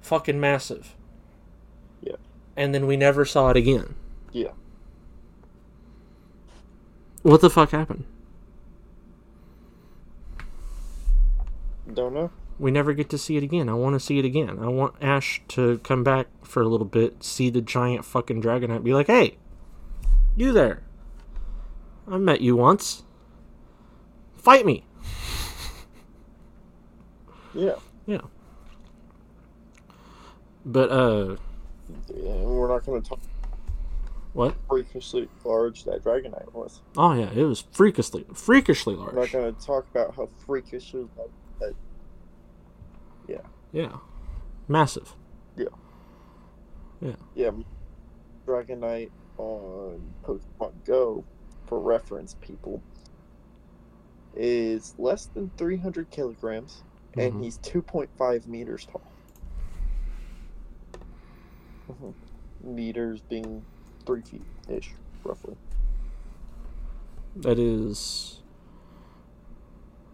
Fucking massive. Yeah. And then we never saw it again. Yeah. What the fuck happened? Don't know. We never get to see it again. I want to see it again. I want Ash to come back for a little bit, see the giant fucking Dragonite, be like, hey, you there. I met you once. Fight me. Yeah. Yeah. But, uh, Yeah, we're not going to talk What? freakishly large that Dragonite was. Oh yeah, it was freakishly freakishly large. I'm not going to talk about how freakishly large that. Yeah, massive. Yeah, Yeah. Yeah. Dragonite on Pokemon Go, for reference, people, is less than 300 kilograms, and Mhm. he's 2.5 meters tall. Mhm. Meters being three feet ish, roughly. That is.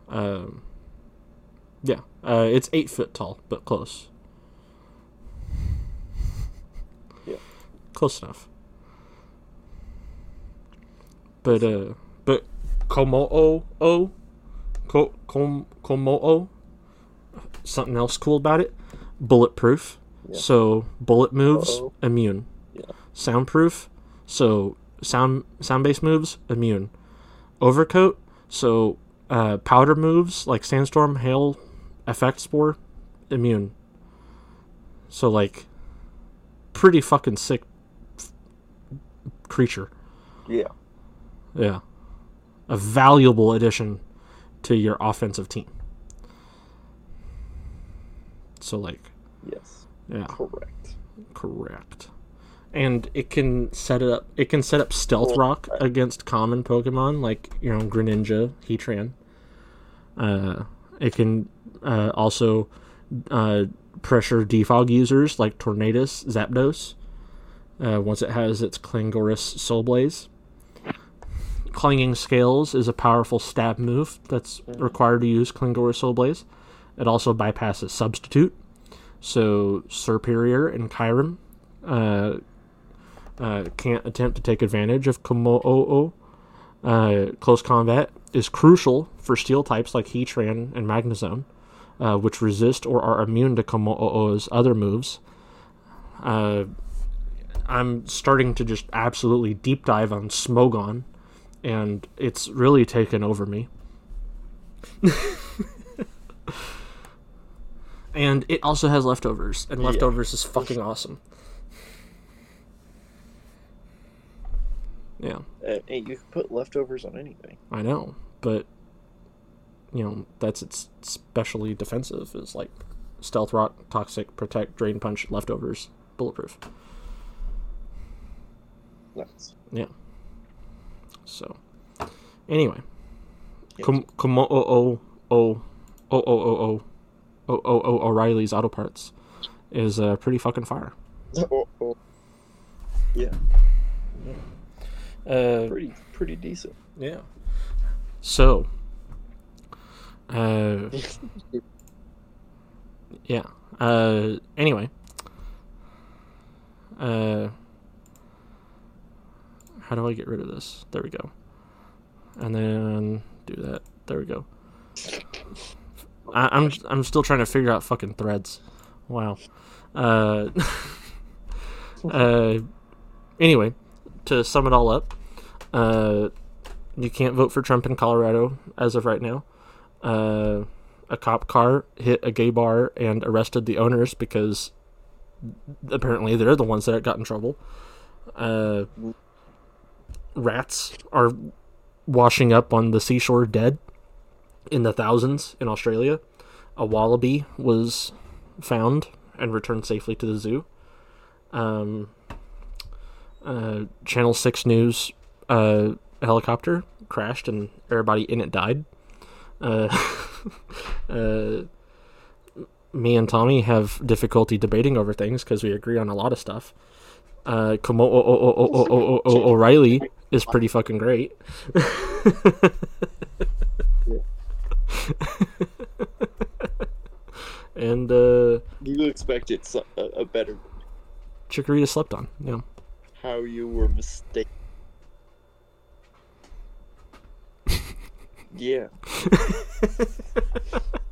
Um. Yeah, uh, it's eight foot tall, but close. Yeah. Close enough. But uh, but Kommo-o o, Ko Kom Kommo-o, something else cool about it, bulletproof. Yeah. So bullet moves Uh-oh. immune. Yeah. Soundproof. So sound sound based moves immune. Overcoat. So uh, powder moves like sandstorm, hail, effect spore, immune. So like, pretty fucking sick f- creature. Yeah. Yeah, a valuable addition to your offensive team. So like, Yes. yeah, Correct. correct. And it can set it up. It can set up stealth rock Correct. against common Pokemon like you know Greninja, Heatran. Uh, it can uh, also uh, pressure defog users like Tornadus, Zapdos. Uh, once it has its Clangorous Soulblaze. Clanging Scales is a powerful stab move that's required to use Clangorous Soulblaze. It also bypasses Substitute. So Superior and Kyurem uh, uh, can't attempt to take advantage of Kommo-o. Uh, close combat is crucial for steel types like Heatran and Magnezone, uh, which resist or are immune to Kommo-o's other moves. Uh, I'm starting to just absolutely deep dive on Smogon, and it's really taken over me. and it also has leftovers, and leftovers is fucking awesome. Yeah, Uh, and you can put leftovers on anything. I know, but you know that's its specially defensive is like stealth rock, toxic, protect, drain punch, leftovers, bulletproof. Nice. Yeah. So, anyway, Yes. Kom o o o o o o o o o O'Reilly's auto parts is uh, pretty fucking fire. Oh, oh, Uh, pretty, pretty decent. yeah. So, uh, yeah. Uh, anyway, uh, how do I get rid of this? There we go. And then do that. There we go. I, I'm I'm still trying to figure out fucking threads. Wow. Uh, uh, anyway, to sum it all up, uh, you can't vote for Trump in Colorado as of right now. Uh, a cop car hit a gay bar and arrested the owners because apparently they're the ones that got in trouble. Uh, rats are washing up on the seashore dead in the thousands in Australia. A wallaby was found and returned safely to the zoo. Um, uh, Channel 6 News uh, helicopter crashed and everybody in it died. Uh, uh, me and Tommy have difficulty debating over things because we agree on a lot of stuff. Uh, Komo O'Reilly is pretty fucking great. and uh, You expected a, a better. Chikorita slept on. Yeah. How you were mistaken. Yeah.